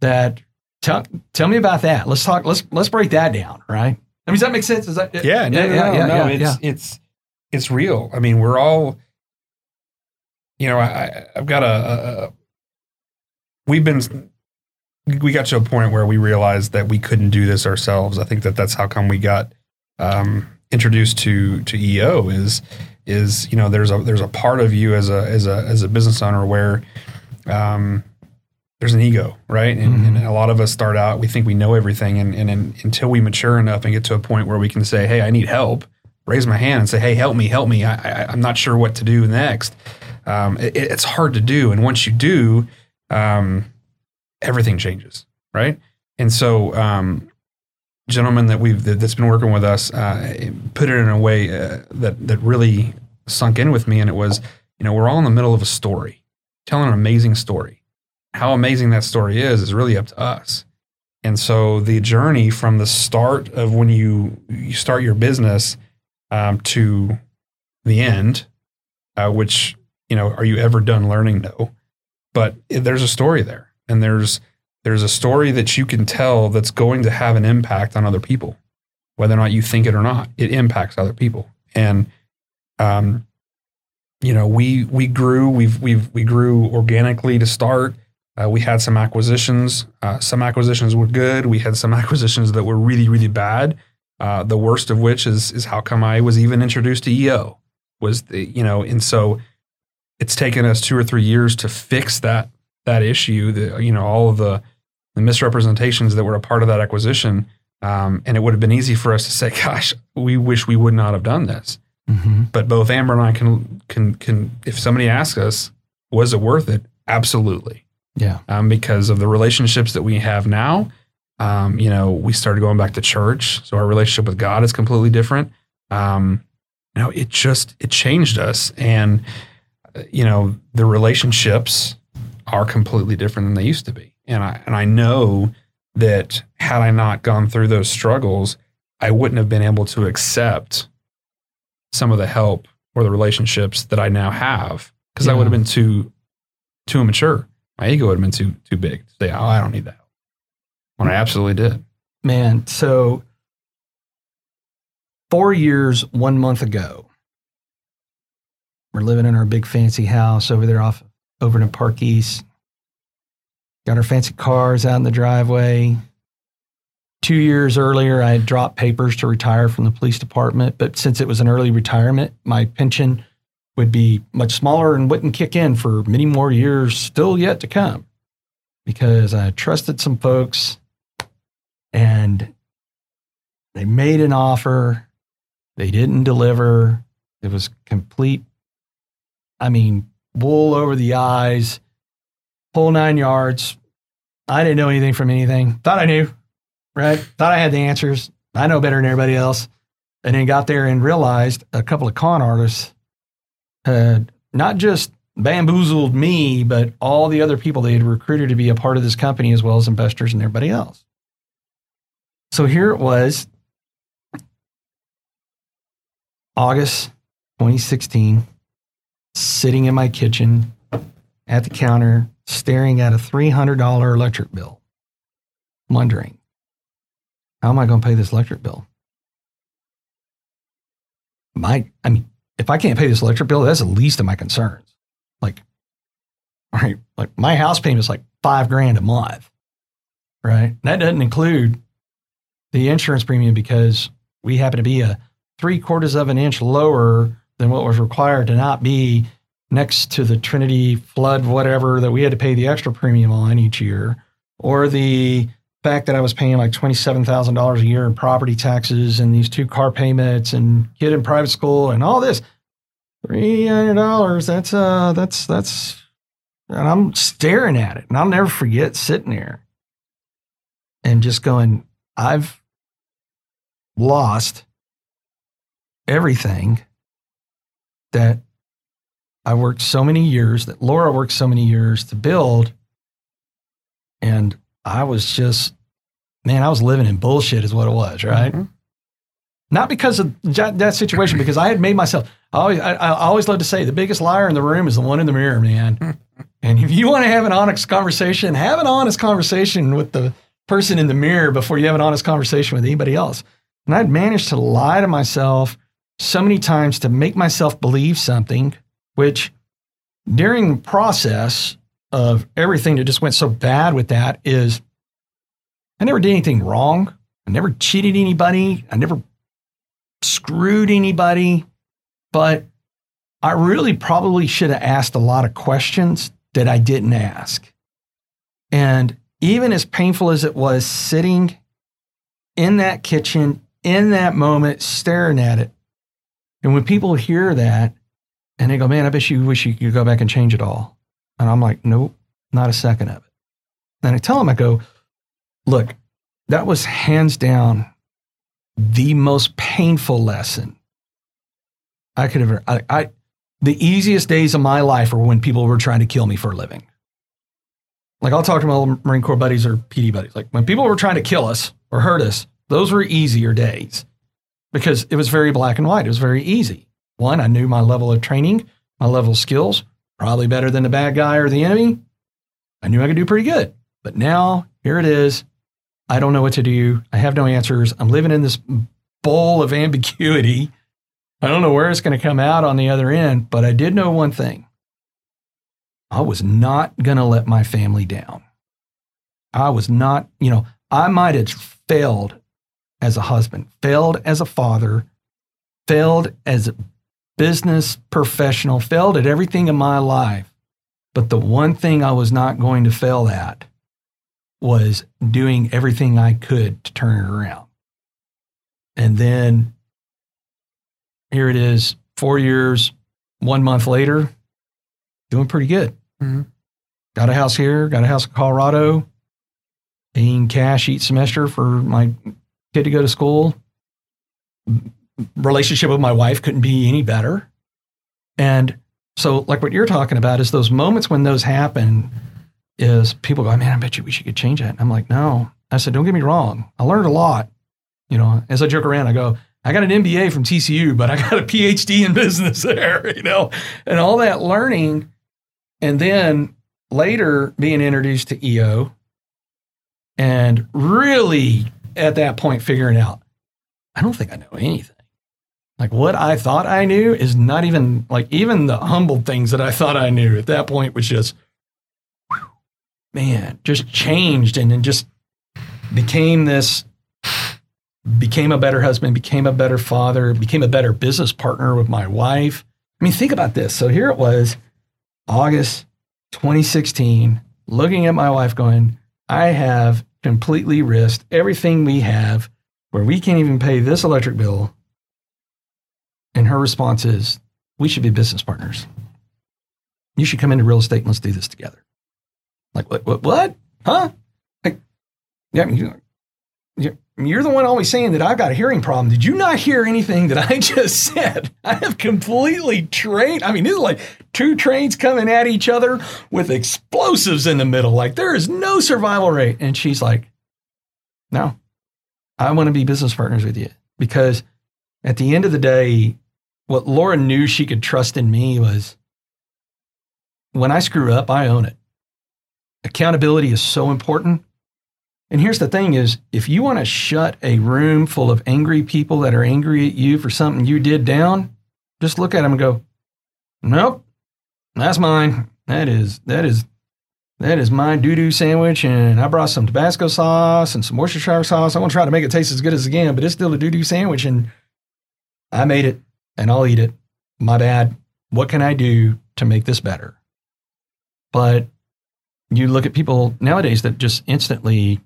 That tell tell me about that. Let's talk. Let's let's break that down, right? I mean, does that make sense? Is that yeah, no, no, no, no, it's it's it's real. I mean, we're all, you know, I, I've got a, a, we've been we got to a point where we realized that we couldn't do this ourselves. I think that that's how come we got um, introduced to to EO is is you know there's a there's a part of you as a as a as a business owner where um, there's an ego, right? And, Mhm. and a lot of us start out we think we know everything, and, and, and until we mature enough and get to a point where we can say, "Hey, I need help," raise my hand and say, "Hey, help me, help me! I, I, I'm not sure what to do next." Um, it, it's hard to do, and once you do, um, everything changes, right? And so, um, gentleman that we've that, that's been working with us uh, put it in a way uh, that that really sunk in with me, and it was, you know, we're all in the middle of a story, telling an amazing story. How amazing that story is is really up to us. And so the journey from the start of when you you start your business um, to the end, uh, which you know, are you ever done learning? No, but there's a story there, and there's there's a story that you can tell that's going to have an impact on other people, whether or not you think it or not. It impacts other people, and um, you know, we we grew, we've we've we grew organically to start. Uh, we had some acquisitions. Uh, some acquisitions were good. We had some acquisitions that were really really bad. Uh, the worst of which is is how come I was even introduced to EO was the you know, and so it's taken us two or three years to fix that that issue. The you know all of the the misrepresentations that were a part of that acquisition. Um, and it would have been easy for us to say, "Gosh, we wish we would not have done this." Mm-hmm. But both Amber and I can can can. If somebody asks us, "Was it worth it?" Absolutely, Yeah. um, because of the relationships that we have now. Um, you know, we started going back to church, so our relationship with God is completely different. Um, you know, it just it changed us, and you know, the relationships are completely different than they used to be. And I and I know that had I not gone through those struggles, I wouldn't have been able to accept some of the help or the relationships that I now have because I would have been too too immature. My ego would have been too too big to say, "Oh, I don't need that." When I mm. absolutely did. Man, so four years, one month ago, we're living in our big fancy house over there off over in Park East. Got our fancy cars out in the driveway. Two years earlier, I had dropped papers to retire from the police department, but since it was an early retirement, my pension would be much smaller and wouldn't kick in for many more years still yet to come because I trusted some folks and they made an offer. They didn't deliver. It was complete, I mean, wool over the eyes, whole nine yards. I didn't know anything from anything. Thought I knew, right? Thought I had the answers. I know better than everybody else. And then got there and realized a couple of con artists had not just bamboozled me, but all the other people they had recruited to be a part of this company, as well as investors and everybody else. So here it was, August 2016, sitting in my kitchen at the counter, staring at a $300 electric bill, wondering, how am I going to pay this electric bill? My, I mean, if I can't pay this electric bill, that's the least of my concerns. Like, all right, like my house payment is like five grand a month, right? That doesn't include the insurance premium because we happen to be a three quarters of an inch lower than what was required to not be next to the Trinity flood, whatever that we had to pay the extra premium on each year, or the fact that I was paying like $27,000 a year in property taxes and these two car payments and kid in private school and all this. $300, that's, uh, that's, that's, and I'm staring at it and I'll never forget sitting there and just going, I've lost everything that I worked so many years, that Laura worked so many years to build. And I was just, man, I was living in bullshit, is what it was, right? Mm-hmm. Not because of that situation, because I had made myself. I always, I, I always love to say the biggest liar in the room is the one in the mirror, man. and if you want to have an honest conversation, have an honest conversation with the person in the mirror before you have an honest conversation with anybody else. And I'd managed to lie to myself so many times to make myself believe something, which during the process of everything that just went so bad with that is I never did anything wrong. I never cheated anybody. I never screwed anybody. But I really probably should have asked a lot of questions that I didn't ask. And even as painful as it was sitting in that kitchen in that moment, staring at it, and when people hear that and they go, man, I bet you wish you could go back and change it all. And I'm like, nope, not a second of it. And I tell them, I go, look, that was hands down the most painful lesson I could ever. I, I, the easiest days of my life are when people were trying to kill me for a living. Like I'll talk to my Marine Corps buddies or PD buddies. Like when people were trying to kill us or hurt us, those were easier days because it was very black and white. It was very easy. One, I knew my level of training, my level of skills, probably better than the bad guy or the enemy. I knew I could do pretty good. But now here it is. I don't know what to do. I have no answers. I'm living in this bowl of ambiguity. I don't know where it's going to come out on the other end, but I did know one thing. I was not going to let my family down. I was not, you know, I might have failed as a husband, failed as a father, failed as a business professional, failed at everything in my life. But the one thing I was not going to fail at was doing everything I could to turn it around. And then here it is, four years, one month later, doing pretty good. Mm-hmm. Got a house here, got a house in Colorado, paying cash each semester for my kid to go to school. Relationship with my wife couldn't be any better. And so, like what you're talking about is those moments when those happen, is people go, man, I bet you we should change that. And I'm like, no. I said, don't get me wrong. I learned a lot. You know, as I joke around, I go, I got an MBA from TCU, but I got a PhD in business there, you know, and all that learning. And then later being introduced to EO and really at that point figuring out, I don't think I know anything. Like what I thought I knew is not even like even the humble things that I thought I knew at that point was just, man, just changed and then just became this, became a better husband, became a better father, became a better business partner with my wife. I mean, think about this. So here it was, August 2016, looking at my wife going, I have completely risked everything we have where we can't even pay this electric bill. And her response is, we should be business partners. You should come into real estate and let's do this together. Like, what, what, what? Huh? Like, yeah, you, you're the one always saying that I've got a hearing problem. Did you not hear anything that I just said? I have completely trained. I mean, this is like two trains coming at each other with explosives in the middle. Like there is no survival rate. And she's like, no, I want to be business partners with you because at the end of the day, what Laura knew she could trust in me was when I screw up, I own it. Accountability is so important. And here's the thing is if you want to shut a room full of angry people that are angry at you for something you did down, just look at them and go, "Nope. That's mine. That is that is that is my doo-doo sandwich and I brought some Tabasco sauce and some Worcestershire sauce. I want to try to make it taste as good as again, but it's still a doo-doo sandwich and I made it and I'll eat it. My bad. What can I do to make this better? But you look at people nowadays that just instantly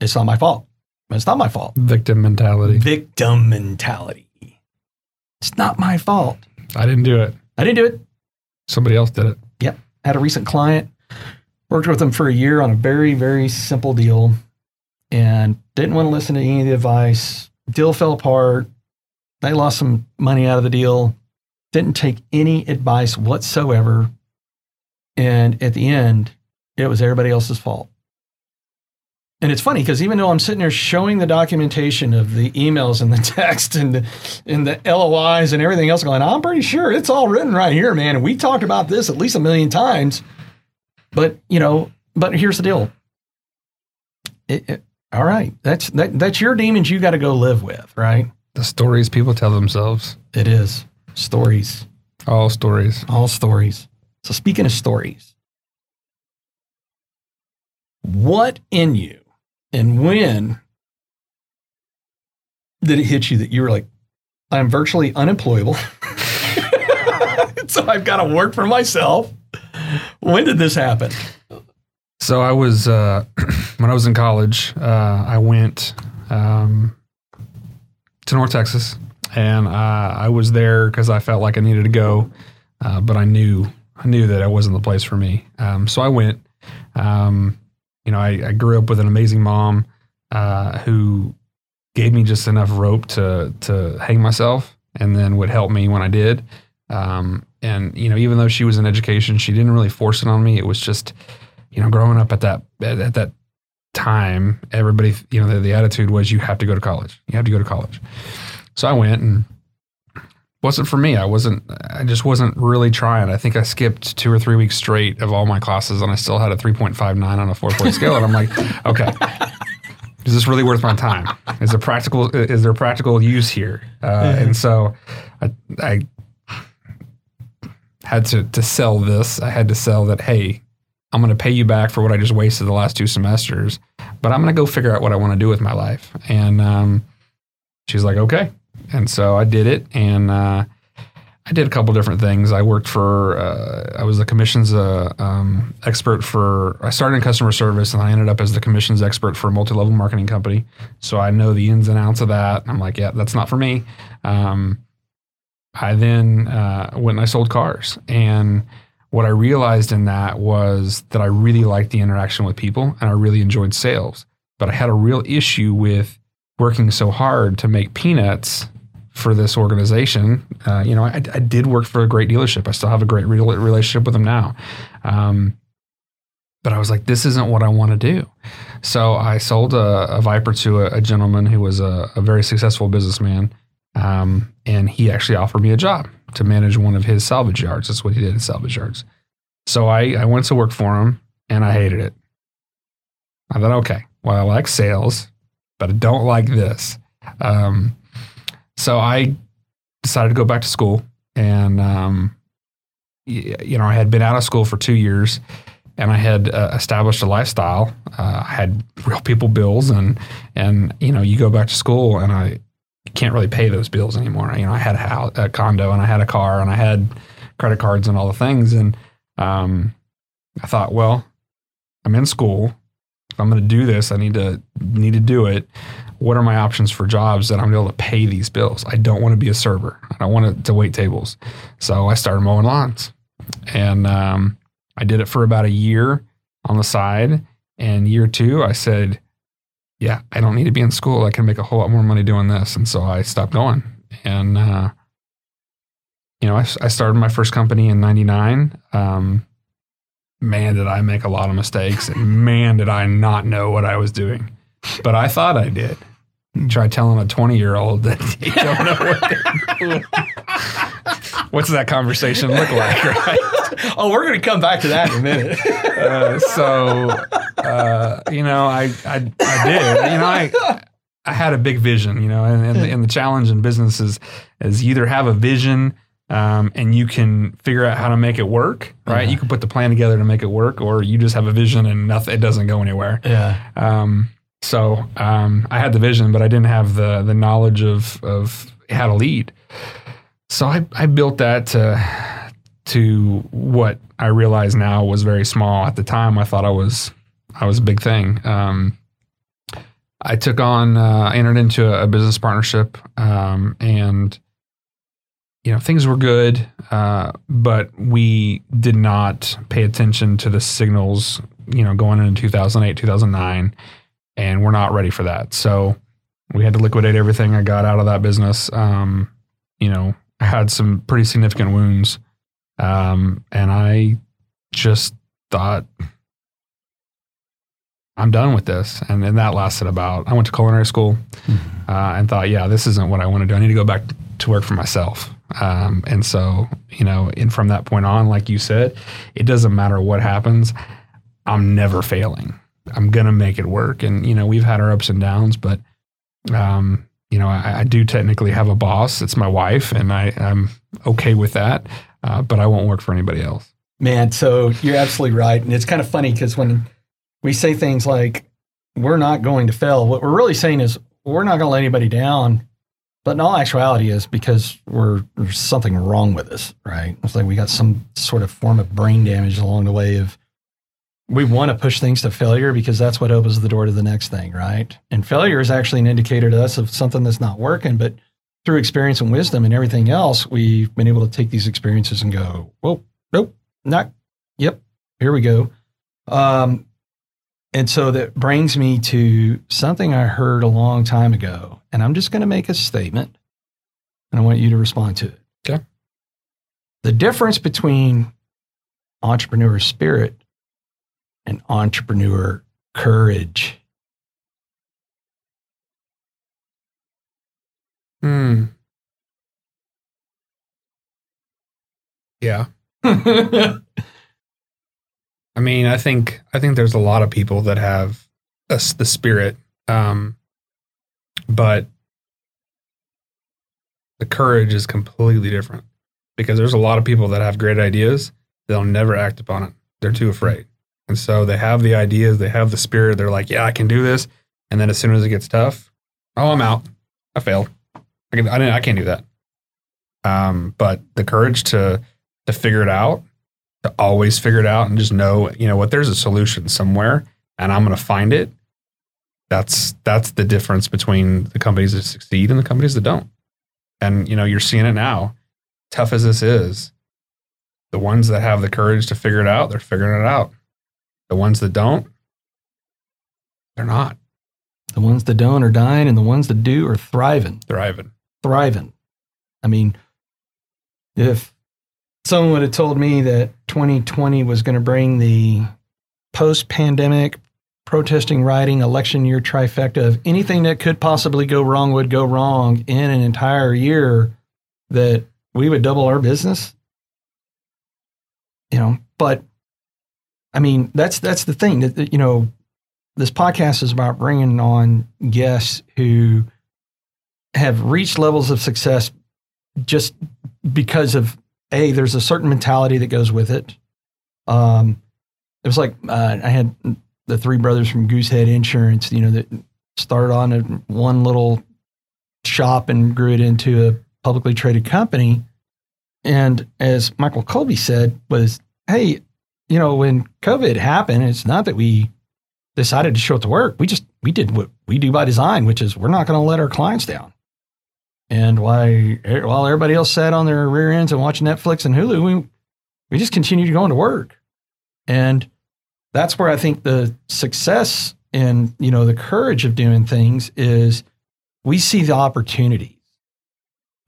it's not my fault. It's not my fault. Victim mentality. Victim mentality. It's not my fault. I didn't do it. I didn't do it. Somebody else did it. Yep. Had a recent client, worked with them for a year on a very, very simple deal and didn't want to listen to any of the advice. Deal fell apart. They lost some money out of the deal. Didn't take any advice whatsoever. And at the end, it was everybody else's fault. And it's funny because even though I'm sitting there showing the documentation of the emails and the text and the, and the LOIs and everything else going, I'm pretty sure it's all written right here, man. And we talked about this at least a million times. But, you know, but here's the deal. It, it, all right. That's that, that's your demons you got to go live with, right? The stories people tell themselves. It is. Stories. All stories. All stories. So speaking of stories, what in you and when did it hit you that you were like, I'm virtually unemployable? so I've got to work for myself. When did this happen? So I was uh, when I was in college. Uh, I went um, to North Texas, and uh, I was there because I felt like I needed to go, uh, but I knew I knew that it wasn't the place for me. Um, so I went. Um, you know, I, I, grew up with an amazing mom uh, who gave me just enough rope to to hang myself, and then would help me when I did. Um, and you know, even though she was in education, she didn't really force it on me. It was just, you know, growing up at that at, at that time, everybody, you know, the, the attitude was you have to go to college. You have to go to college. So I went and wasn't for me. I wasn't. I just wasn't really trying. I think I skipped two or three weeks straight of all my classes, and I still had a three point five nine on a four point scale. And I'm like, okay, is this really worth my time? Is there practical? Is there practical use here? Uh. And so, I, I had to to sell this. I had to sell that. Hey, I'm going to pay you back for what I just wasted the last two semesters, but I'm going to go figure out what I want to do with my life. And um, she's like, okay. And so I did it, and uh, I did a couple different things. I worked for, uh, I was the commissions uh, um, expert for, I started in customer service and I ended up as the commissions expert for a multi level marketing company. So I know the ins and outs of that. I'm like, yeah, that's not for me. Um, I then uh, went and I sold cars. And what I realized in that was that I really liked the interaction with people and I really enjoyed sales. But I had a real issue with working so hard to make peanuts for this organization. Uh, you know, I, I, did work for a great dealership. I still have a great real relationship with them now. Um, but I was like, this isn't what I want to do. So I sold a, a Viper to a, a, gentleman who was a, a very successful businessman. Um, and he actually offered me a job to manage one of his salvage yards. That's what he did in salvage yards. So I, I went to work for him and I hated it. I thought, okay, well, I like sales but I don't like this. Um, so I decided to go back to school, and um, you know, I had been out of school for two years, and I had uh, established a lifestyle. Uh, I had real people bills, and and you know, you go back to school, and I can't really pay those bills anymore. You know, I had a, house, a condo, and I had a car, and I had credit cards, and all the things, and um, I thought, well, I'm in school if I'm going to do this, I need to need to do it. What are my options for jobs that I'm able to pay these bills? I don't want to be a server. I don't want to, wait tables. So I started mowing lawns, and um, I did it for about a year on the side. And year two, I said, yeah, I don't need to be in school. I can make a whole lot more money doing this. And so I stopped going. And, uh, you know, I, I started my first company in 99. Um, man, did I make a lot of mistakes. And man, did I not know what I was doing. But I thought I did. Try telling a 20 year old that they don't know what. What's that conversation look like, right? oh, we're going to come back to that in a minute. Uh, so, uh, you know, I, I, I did. You know, I, I had a big vision. You know, and, and, the, and the challenge in business is, is you either have a vision um, and you can figure out how to make it work, right? Uh-huh. You can put the plan together to make it work, or you just have a vision and nothing, it doesn't go anywhere. yeah. Um, so um, I had the vision, but I didn't have the the knowledge of of how to lead. So I, I built that to to what I realize now was very small. At the time, I thought I was I was a big thing. Um, I took on uh, I entered into a, a business partnership, um, and you know things were good, uh, but we did not pay attention to the signals. You know, going into 2008, 2009 and we're not ready for that. So we had to liquidate everything I got out of that business. Um, you know, I had some pretty significant wounds, um, and I just thought I'm done with this. And then that lasted about. I went to culinary school uh, and thought, yeah, this isn't what I want to do. I need to go back to work for myself. Um, and so, you know, and from that point on, like you said, it doesn't matter what happens. I'm never failing. I'm gonna make it work. And you know, we've had our ups and downs, but um, you know, I, I do technically have a boss. It's my wife, and I, I'm okay with that. Uh, but I won't work for anybody else. Man, so you're absolutely right. And it's kind of funny because when we say things like, we're not going to fail, what we're really saying is, we're not going to let anybody down. But in all actuality, is because we're there's something wrong with us, right? It's like we got some sort of form of brain damage along the way of we want to push things to failure because that's what opens the door to the next thing, right? And failure is actually an indicator to us of something that's not working. But through experience and wisdom and everything else, we've been able to take these experiences and go, whoa, nope, not, yep, here we go. Um, and so that brings me to something I heard a long time ago. And I'm just going to make a statement and I want you to respond to it. Okay. The difference between entrepreneur spirit and entrepreneur courage. Hmm. Yeah. I mean, I think I think there's a lot of people that have us the spirit, um, but the courage is completely different because there's a lot of people that have great ideas, they'll never act upon it. They're too afraid, and so they have the ideas, they have the spirit. They're like, "Yeah, I can do this," and then as soon as it gets tough, oh, I'm out. I failed. I can, I didn't. I can't do that. Um, but the courage to to figure it out to always figure it out and just know, you know what, there's a solution somewhere and I'm going to find it. That's that's the difference between the companies that succeed and the companies that don't. And you know, you're seeing it now. Tough as this is, the ones that have the courage to figure it out, they're figuring it out. The ones that don't, they're not The ones that don't are dying, and the ones that do are thriving. thriving. Thriving. I mean, if someone would have told me that 2020 was going to bring the post pandemic protesting, rioting, election year trifecta of anything that could possibly go wrong would go wrong in an entire year, that we would double our business. You know, but I mean, that's that's the thing that that, you know, this podcast is about bringing on guests who have reached levels of success just because of a there's a certain mentality that goes with it. Um, it was like uh, I had the three brothers from Goosehead Insurance, you know, that started on a, one little shop and grew it into a publicly traded company. And as Michael Colby said, was hey, you know, when COVID happened, it's not that we decided to show up to work. We just we did what we do by design, which is we're not going to let our clients down. And why, eh, while everybody else sat on their rear ends and watched Netflix and Hulu, we we just continued going to work. And that's where I think the success and you know the courage of doing things is we see the opportunities,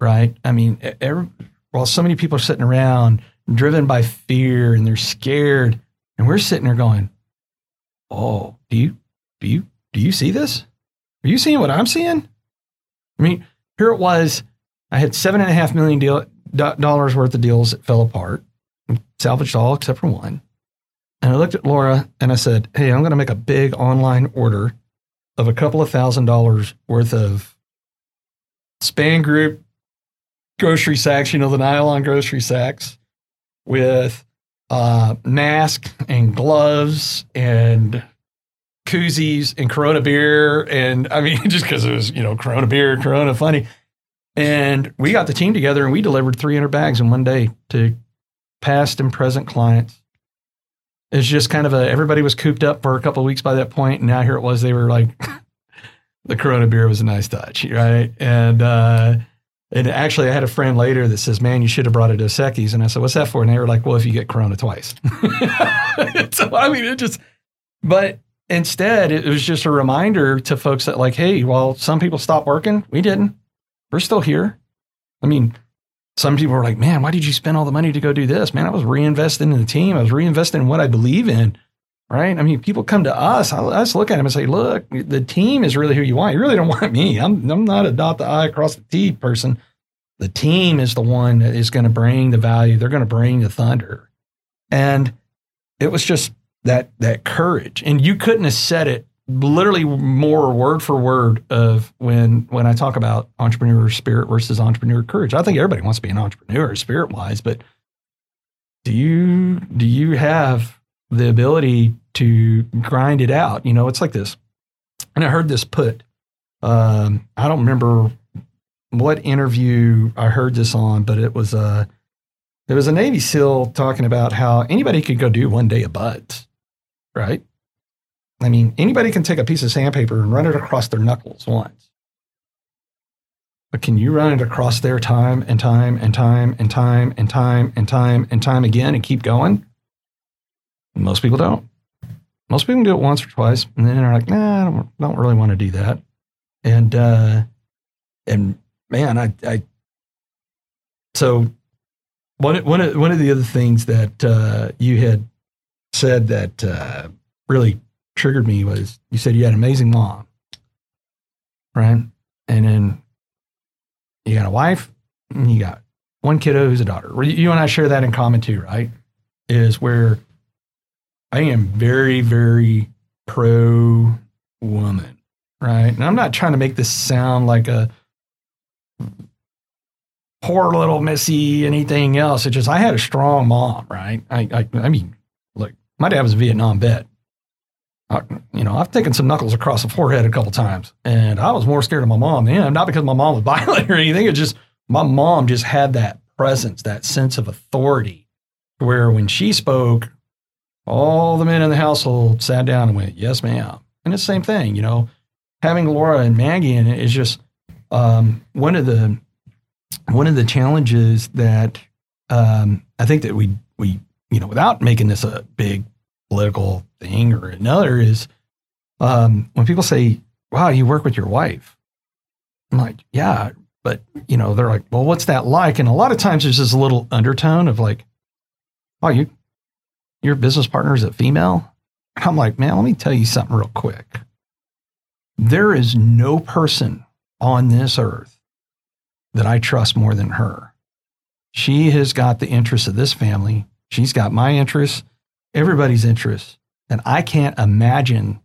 right? I mean, every, while so many people are sitting around driven by fear and they're scared, and we're sitting there going, "Oh, do you do you do you see this? Are you seeing what I'm seeing?" I mean, here it was. I had seven and a half million deal, do- dollars worth of deals that fell apart, salvaged all except for one. And I looked at Laura and I said, Hey, I'm going to make a big online order of a couple of thousand dollars worth of span group grocery sacks, you know, the nylon grocery sacks with uh, mask and gloves and koozies and Corona beer. And I mean, just because it was, you know, Corona beer, Corona funny. And we got the team together and we delivered 300 bags in one day to past and present clients. It's just kind of a, everybody was cooped up for a couple of weeks by that point, And now here it was, they were like, the Corona beer was a nice touch, right? And, uh, and actually, I had a friend later that says, "Man, you should have brought a Dos Equis." And I said, "What's that for?" And they were like, "Well, if you get Corona twice." so I mean, it just, but instead, it was just a reminder to folks that, like, hey, while some people stopped working, we didn't. We're still here. I mean, some people were like, "Man, why did you spend all the money to go do this?" Man, I was reinvesting in the team. I was reinvesting in what I believe in right? I mean, people come to us. I, us look at them and say, "Look, the team is really who you want. You really don't want me. I'm I'm not a dot the i across the t person. The team is the one that is going to bring the value. They're going to bring the thunder." And it was just that that courage, and you couldn't have said it literally more word for word of when when I talk about entrepreneur spirit versus entrepreneur courage. I think everybody wants to be an entrepreneur spirit wise, but do you do you have the ability to grind it out. You know, it's like this. And I heard this put, um, I don't remember what interview I heard this on, but it was a, it was a Navy SEAL talking about how anybody could go do one day of BUD/S, right? I mean, anybody can take a piece of sandpaper and run it across their knuckles once. But can you run it across their time and time and time and time and time and time and time again and keep going? Most people don't. Most people do it once or twice, and then they're like, "Nah, I don't, don't really want to do that." And uh, and man, I, I so one one of, one of the other things that uh, you had said that uh, really triggered me was you said you had an amazing mom, right? And then you got a wife, and you got one kiddo who's a daughter. You and I share that in common too, right? Is where I am very, very pro woman, right? And I'm not trying to make this sound like a poor little missy anything else. It's just I had a strong mom, right? I, I, I mean, my dad was a Vietnam vet. I, you know, I've taken some knuckles across the forehead a couple times, and I was more scared of my mom than. Not because my mom was violent or anything. It's just my mom just had that presence, that sense of authority, where when she spoke, all the men in the household sat down and went, "Yes, ma'am." And it's the same thing, you know. Having Laura and Maggie in it is just um, one of the one of the challenges that um, I think that we we you know without making this a big political thing or another is um, when people say, "Wow, you work with your wife," I'm like, "Yeah," but you know they're like, "Well, what's that like?" And a lot of times there's this little undertone of like, "Oh, you your business partner is a female? I'm like, man, let me tell you something real quick. There is no person on this earth that I trust more than her. She has got the interests of this family. She's got my interests, everybody's interests. And I can't imagine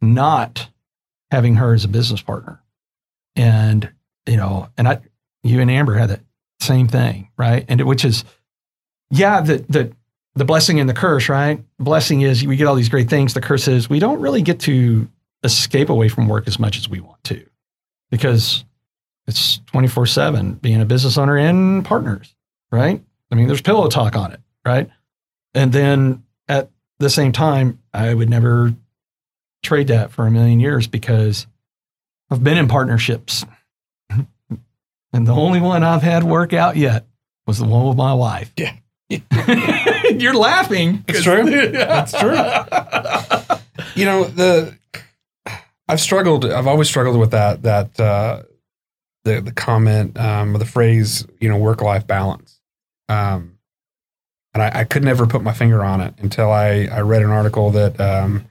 not having her as a business partner. And, you know, and I, you and Amber had that same thing, right? And it, which is, yeah, that, that the blessing and the curse, right? Blessing is we get all these great things. The curse is we don't really get to escape away from work as much as we want to because it's 24 7 being a business owner and partners, right? I mean, there's pillow talk on it, right? And then at the same time, I would never trade that for a million years because I've been in partnerships. and the only one I've had work out yet was the one with my wife. Yeah. You're laughing. It's true. That's true. you know, the I've struggled. I've always struggled with that. That uh, the the comment um, or the phrase, you know, work life balance. Um, and I, I could never put my finger on it until I I read an article that um,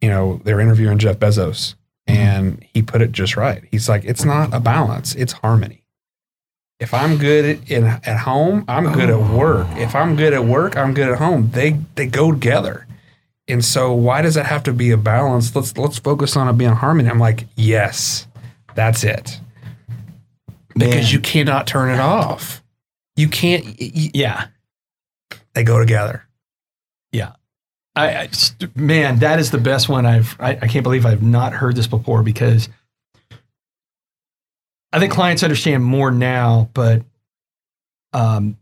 you know they're interviewing Jeff Bezos, and he put it just right. He's like, it's not a balance; it's harmony. If I'm good at, in, at home, I'm good at work. If I'm good at work, I'm good at home. They they go together. And so why does it have to be a balance? Let's let's focus on it being harmony. I'm like, yes, that's it. Because Man. you cannot turn it off. You can't. y- Yeah. They go together. I, I st- man, that is the best one I've. I, I can't believe I've not heard this before because I think clients understand more now. But um,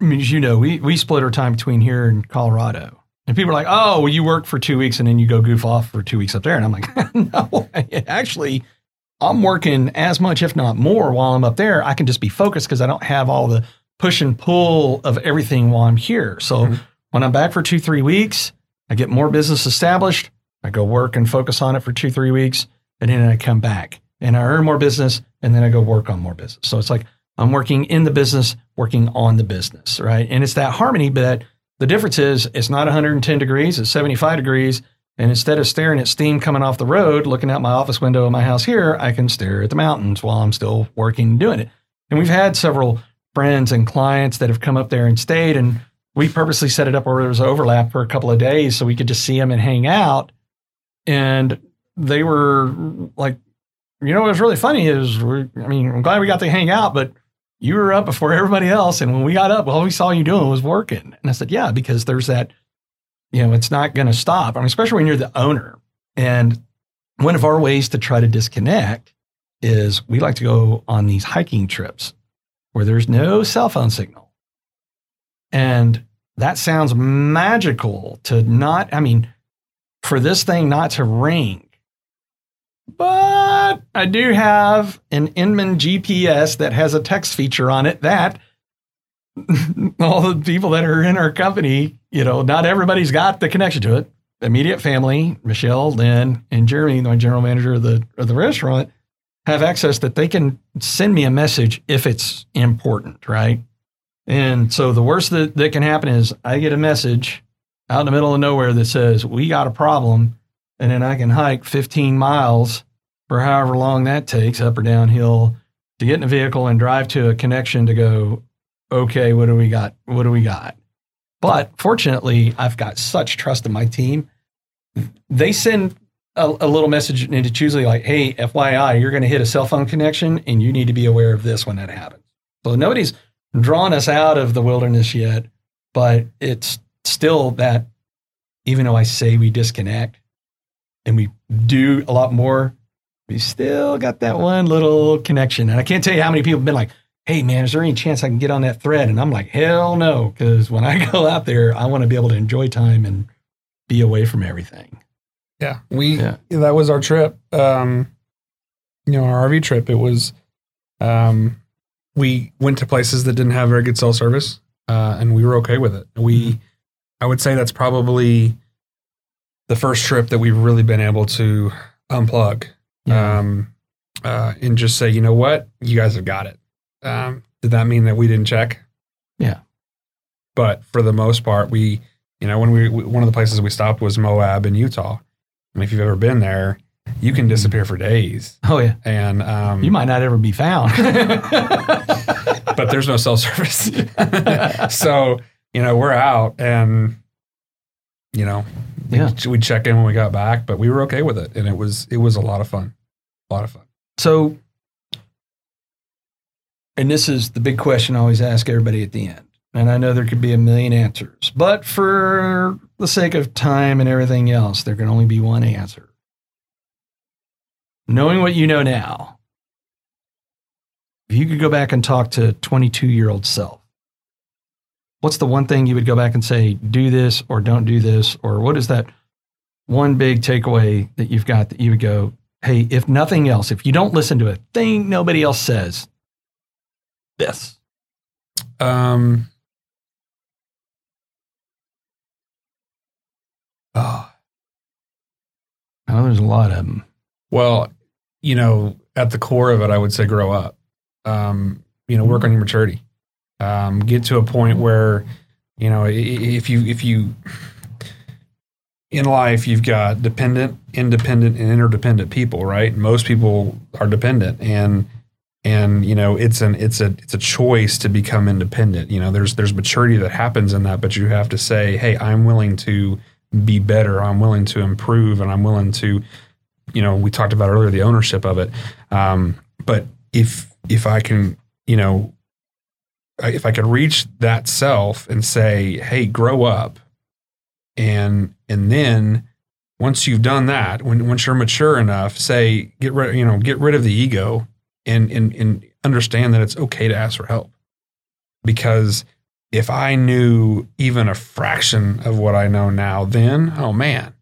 I mean, as you know, we we split our time between here and Colorado, and people are like, "Oh, well, you work for two weeks and then you go goof off for two weeks up there," and I'm like, "No, actually." I'm working as much, if not more, while I'm up there. I can just be focused because I don't have all the push and pull of everything while I'm here. So Mhm. when I'm back for two, three weeks, I get more business established. I go work and focus on it for two, three weeks, and then I come back and I earn more business, and then I go work on more business. So it's like I'm working in the business, working on the business, right? And it's that harmony, but the difference is it's not 110 degrees, it's 75 degrees. And instead of staring at steam coming off the road, looking out my office window of my house here, I can stare at the mountains while I'm still working and doing it. And we've had several friends and clients that have come up there and stayed, and we purposely set it up where there was overlap for a couple of days so we could just see them and hang out. And they were like, you know, what was really funny is, I mean, I'm glad we got to hang out, but you were up before everybody else. And when we got up, all we saw you doing was working. And I said, yeah, because there's that, you know, it's not going to stop. I mean, especially when you're the owner. And one of our ways to try to disconnect is we like to go on these hiking trips where there's no cell phone signal. And that sounds magical to not, I mean, for this thing not to ring. But I do have an Inman GPS that has a text feature on it that all the people that are in our company, you know, not everybody's got the connection to it. Immediate family, Michelle, Lynn, and Jeremy, my general manager of the of the restaurant, have access that they can send me a message if it's important, right? And so the worst that, that can happen is I get a message out in the middle of nowhere that says, We got a problem. And then I can hike 15 miles for however long that takes up or downhill to get in a vehicle and drive to a connection to go, okay, what do we got? What do we got? But fortunately, I've got such trust in my team. They send a, a little message and it's usually like, hey, FYI, you're going to hit a cell phone connection and you need to be aware of this when that happens. So nobody's drawn us out of the wilderness yet, but it's still that even though I say we disconnect and we do a lot more, we still got that one little connection. And I can't tell you how many people have been like, hey, man, is there any chance I can get on that thread? And I'm like, hell no. Because when I go out there, I want to be able to enjoy time and be away from everything. Yeah, we Yeah. that was our trip. Um, you know, our RV trip. It was, um, we went to places that didn't have very good cell service, uh, and we were okay with it. We, I would say that's probably the first trip that we've really been able to unplug, um, uh, and just say, you know what, you guys have got it. Um, did that mean that we didn't check? Yeah. But for the most part, we, you know, when we one of the places we stopped was Moab in Utah. And if you've ever been there, you can disappear for days. oh, yeah. And um, You might not ever be found. but there's no cell service. so, you know, we're out and, you know, we, Yeah. we check in when we got back, but we were okay with it. And it was, it was a lot of fun. A lot of fun. So, and this is the big question I always ask everybody at the end. And I know there could be a million answers, but for the sake of time and everything else, there can only be one answer. Knowing what you know now, if you could go back and talk to 22 year old self, what's the one thing you would go back and say, do this or don't do this? Or what is that one big takeaway that you've got that you would go, hey, if nothing else, if you don't listen to a thing nobody else says, this. Um, oh, I know there's a lot of them. Well, you know, at the core of it, I would say grow up. Um, you know, work on your maturity. Um, get to a point where, you know, if you if you in life you've got dependent, independent, and interdependent people, right? Most people are dependent, and and you know it's an it's a it's a choice to become independent. You know, there's there's maturity that happens in that, but you have to say, hey, I'm willing to be better. I'm willing to improve, and I'm willing to, you know, we talked about earlier the ownership of it. Um, but if if I can, you know, if I could reach that self and say, hey, grow up, and and then once you've done that, when once you're mature enough, say get rid, you know, get rid of the ego and and and understand that it's okay to ask for help. Because if I knew even a fraction of what I know now, then oh man,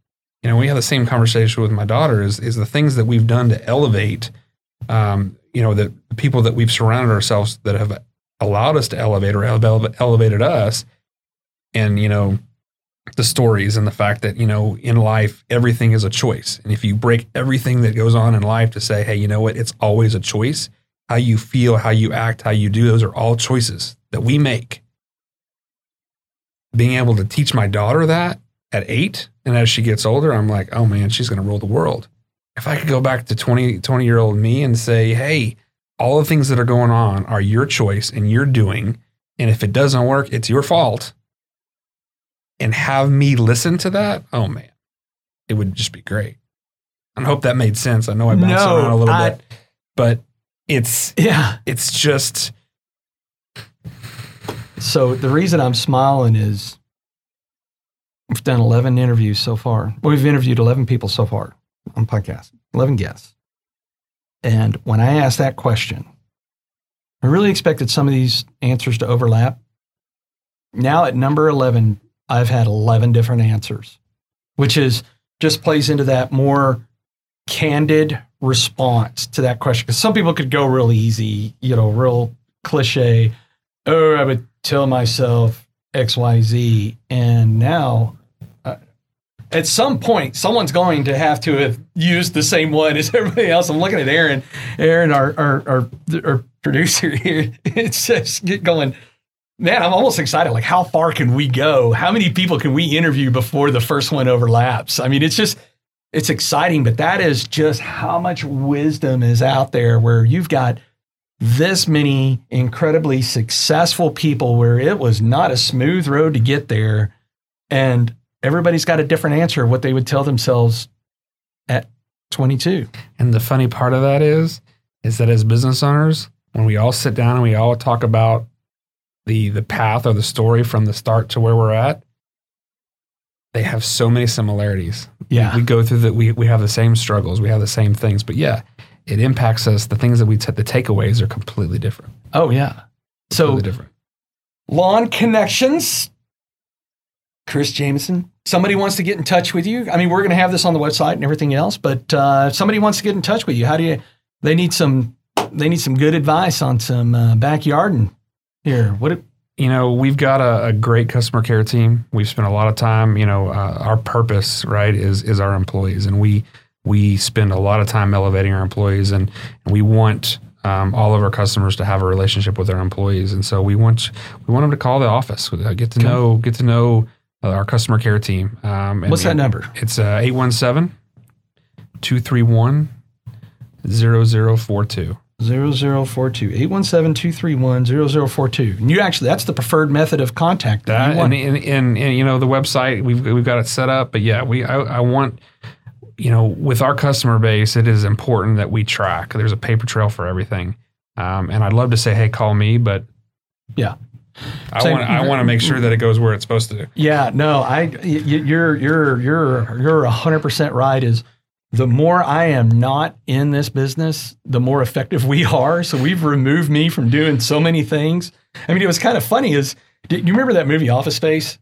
you know, we had the same conversation with my daughter. Is is the things that we've done to elevate, um, you know, the people that we've surrounded ourselves that have allowed us to elevate or ele- elevated us, and you know, the stories and the fact that you know in life everything is a choice. And if you break everything that goes on in life to say hey you know what? It's always a choice how you feel how you act how you do those are all choices that we make being able to teach my daughter that at eight and as she gets older i'm like oh man she's going to rule the world if i could go back to 20 20 year old me and say hey all the things that are going on are your choice and you're doing and if it doesn't work it's your fault and have me listen to that, oh man, it would just be great. I hope that made sense. I know I bounced No, around a little I- bit, but it's Yeah. it's just So the reason I'm smiling is we've done 11 interviews so far. We've interviewed 11 people so far on podcast, 11 guests. And when I asked that question, I really expected some of these answers to overlap. Now at number 11, I've had 11 different answers, which is just plays into that more candid response to that question. Because some people could go real easy, you know, real cliche. Oh, I would tell myself XYZ. And now, uh, at some point, someone's going to have to have used the same one as everybody else. I'm looking at Aaron, Aaron, our, our, our, our producer here. It's just get going. Man, I'm almost excited. Like, how far can we go? How many people can we interview before the first one overlaps? I mean, it's just, it's exciting, but that is just how much wisdom is out there where you've got this many incredibly successful people where it was not a smooth road to get there. And everybody's got a different answer of what they would tell themselves at 22. and the funny part of that is is that as business owners, when we all sit down and we all talk about the the path or the story from the start to where we're at, they have so many similarities. Yeah. we go through that. We we have the same struggles. We have the same things. But yeah, it impacts us. The things that we t- the takeaways are completely different. Oh, yeah. So, Completely different. Lawn Connections, Chris Jameson. Somebody wants to get in touch with you. I mean, we're going to have this on the website and everything else, but uh, if somebody wants to get in touch with you, how do you? They need some. They need some good advice on some uh, backyard and here. What? it- you know, we've got a, a great customer care team. We've spent a lot of time. You know, uh, our purpose, right, is is our employees, and we we spend a lot of time elevating our employees, and, and we want um, all of our customers to have a relationship with our employees, and so we want we want them to call the office, uh, get to know get to know uh, our customer care team. Um, What's that number? It's uh, 817 231 0042. 0042 817-231-0042 and you actually that's the preferred method of contact that That you want. and, and, and, and you know the website we've we've got it set up, but yeah, we I, I want you know with our customer base, it is important that we track. There's a paper trail for everything, um, and I'd love to say, hey, call me, but Yeah. I want I want to make sure that it goes where it's supposed to. yeah no i you're you're you're you're 100% right is the more i am not in this business the more effective we are so we've removed me from doing so many things i mean it was kind of funny is do you remember that movie office space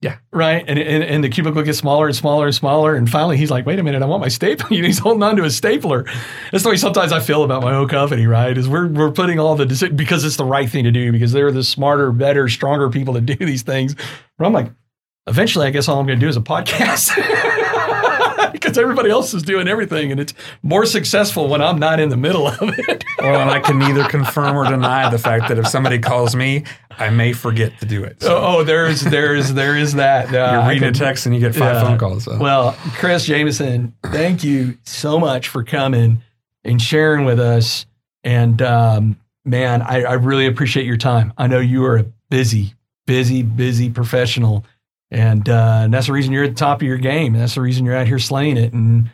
Yeah. Right. And, and, and the cubicle gets smaller and smaller and smaller. And finally, he's like, wait a minute, I want my staple. he's holding on to his stapler. That's the way sometimes I feel about my own company, right? Is we're, we're putting all the, deci- because it's the right thing to do, because they're the smarter, better, stronger people to do these things. But I'm like, eventually, I guess all I'm going to do is a podcast. because everybody else is doing everything, and it's more successful when I'm not in the middle of it. Well, and I can neither confirm or deny the fact that if somebody calls me, I may forget to do it. So oh, oh, there's there's there is that. Uh, you're reading a text and you get five phone calls. So. Well, Chris Jameson, thank you so much for coming and sharing with us. And um, man, I, I really appreciate your time. I know you are a busy, busy, busy professional, and, uh, and that's the reason you're at the top of your game. And that's the reason you're out here slaying it. And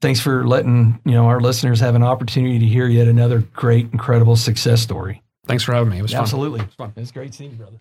thanks for letting you know our listeners have an opportunity to hear yet another great, incredible success story. Thanks for having me. It was fun. Absolutely, It was fun. it's great seeing you, brother.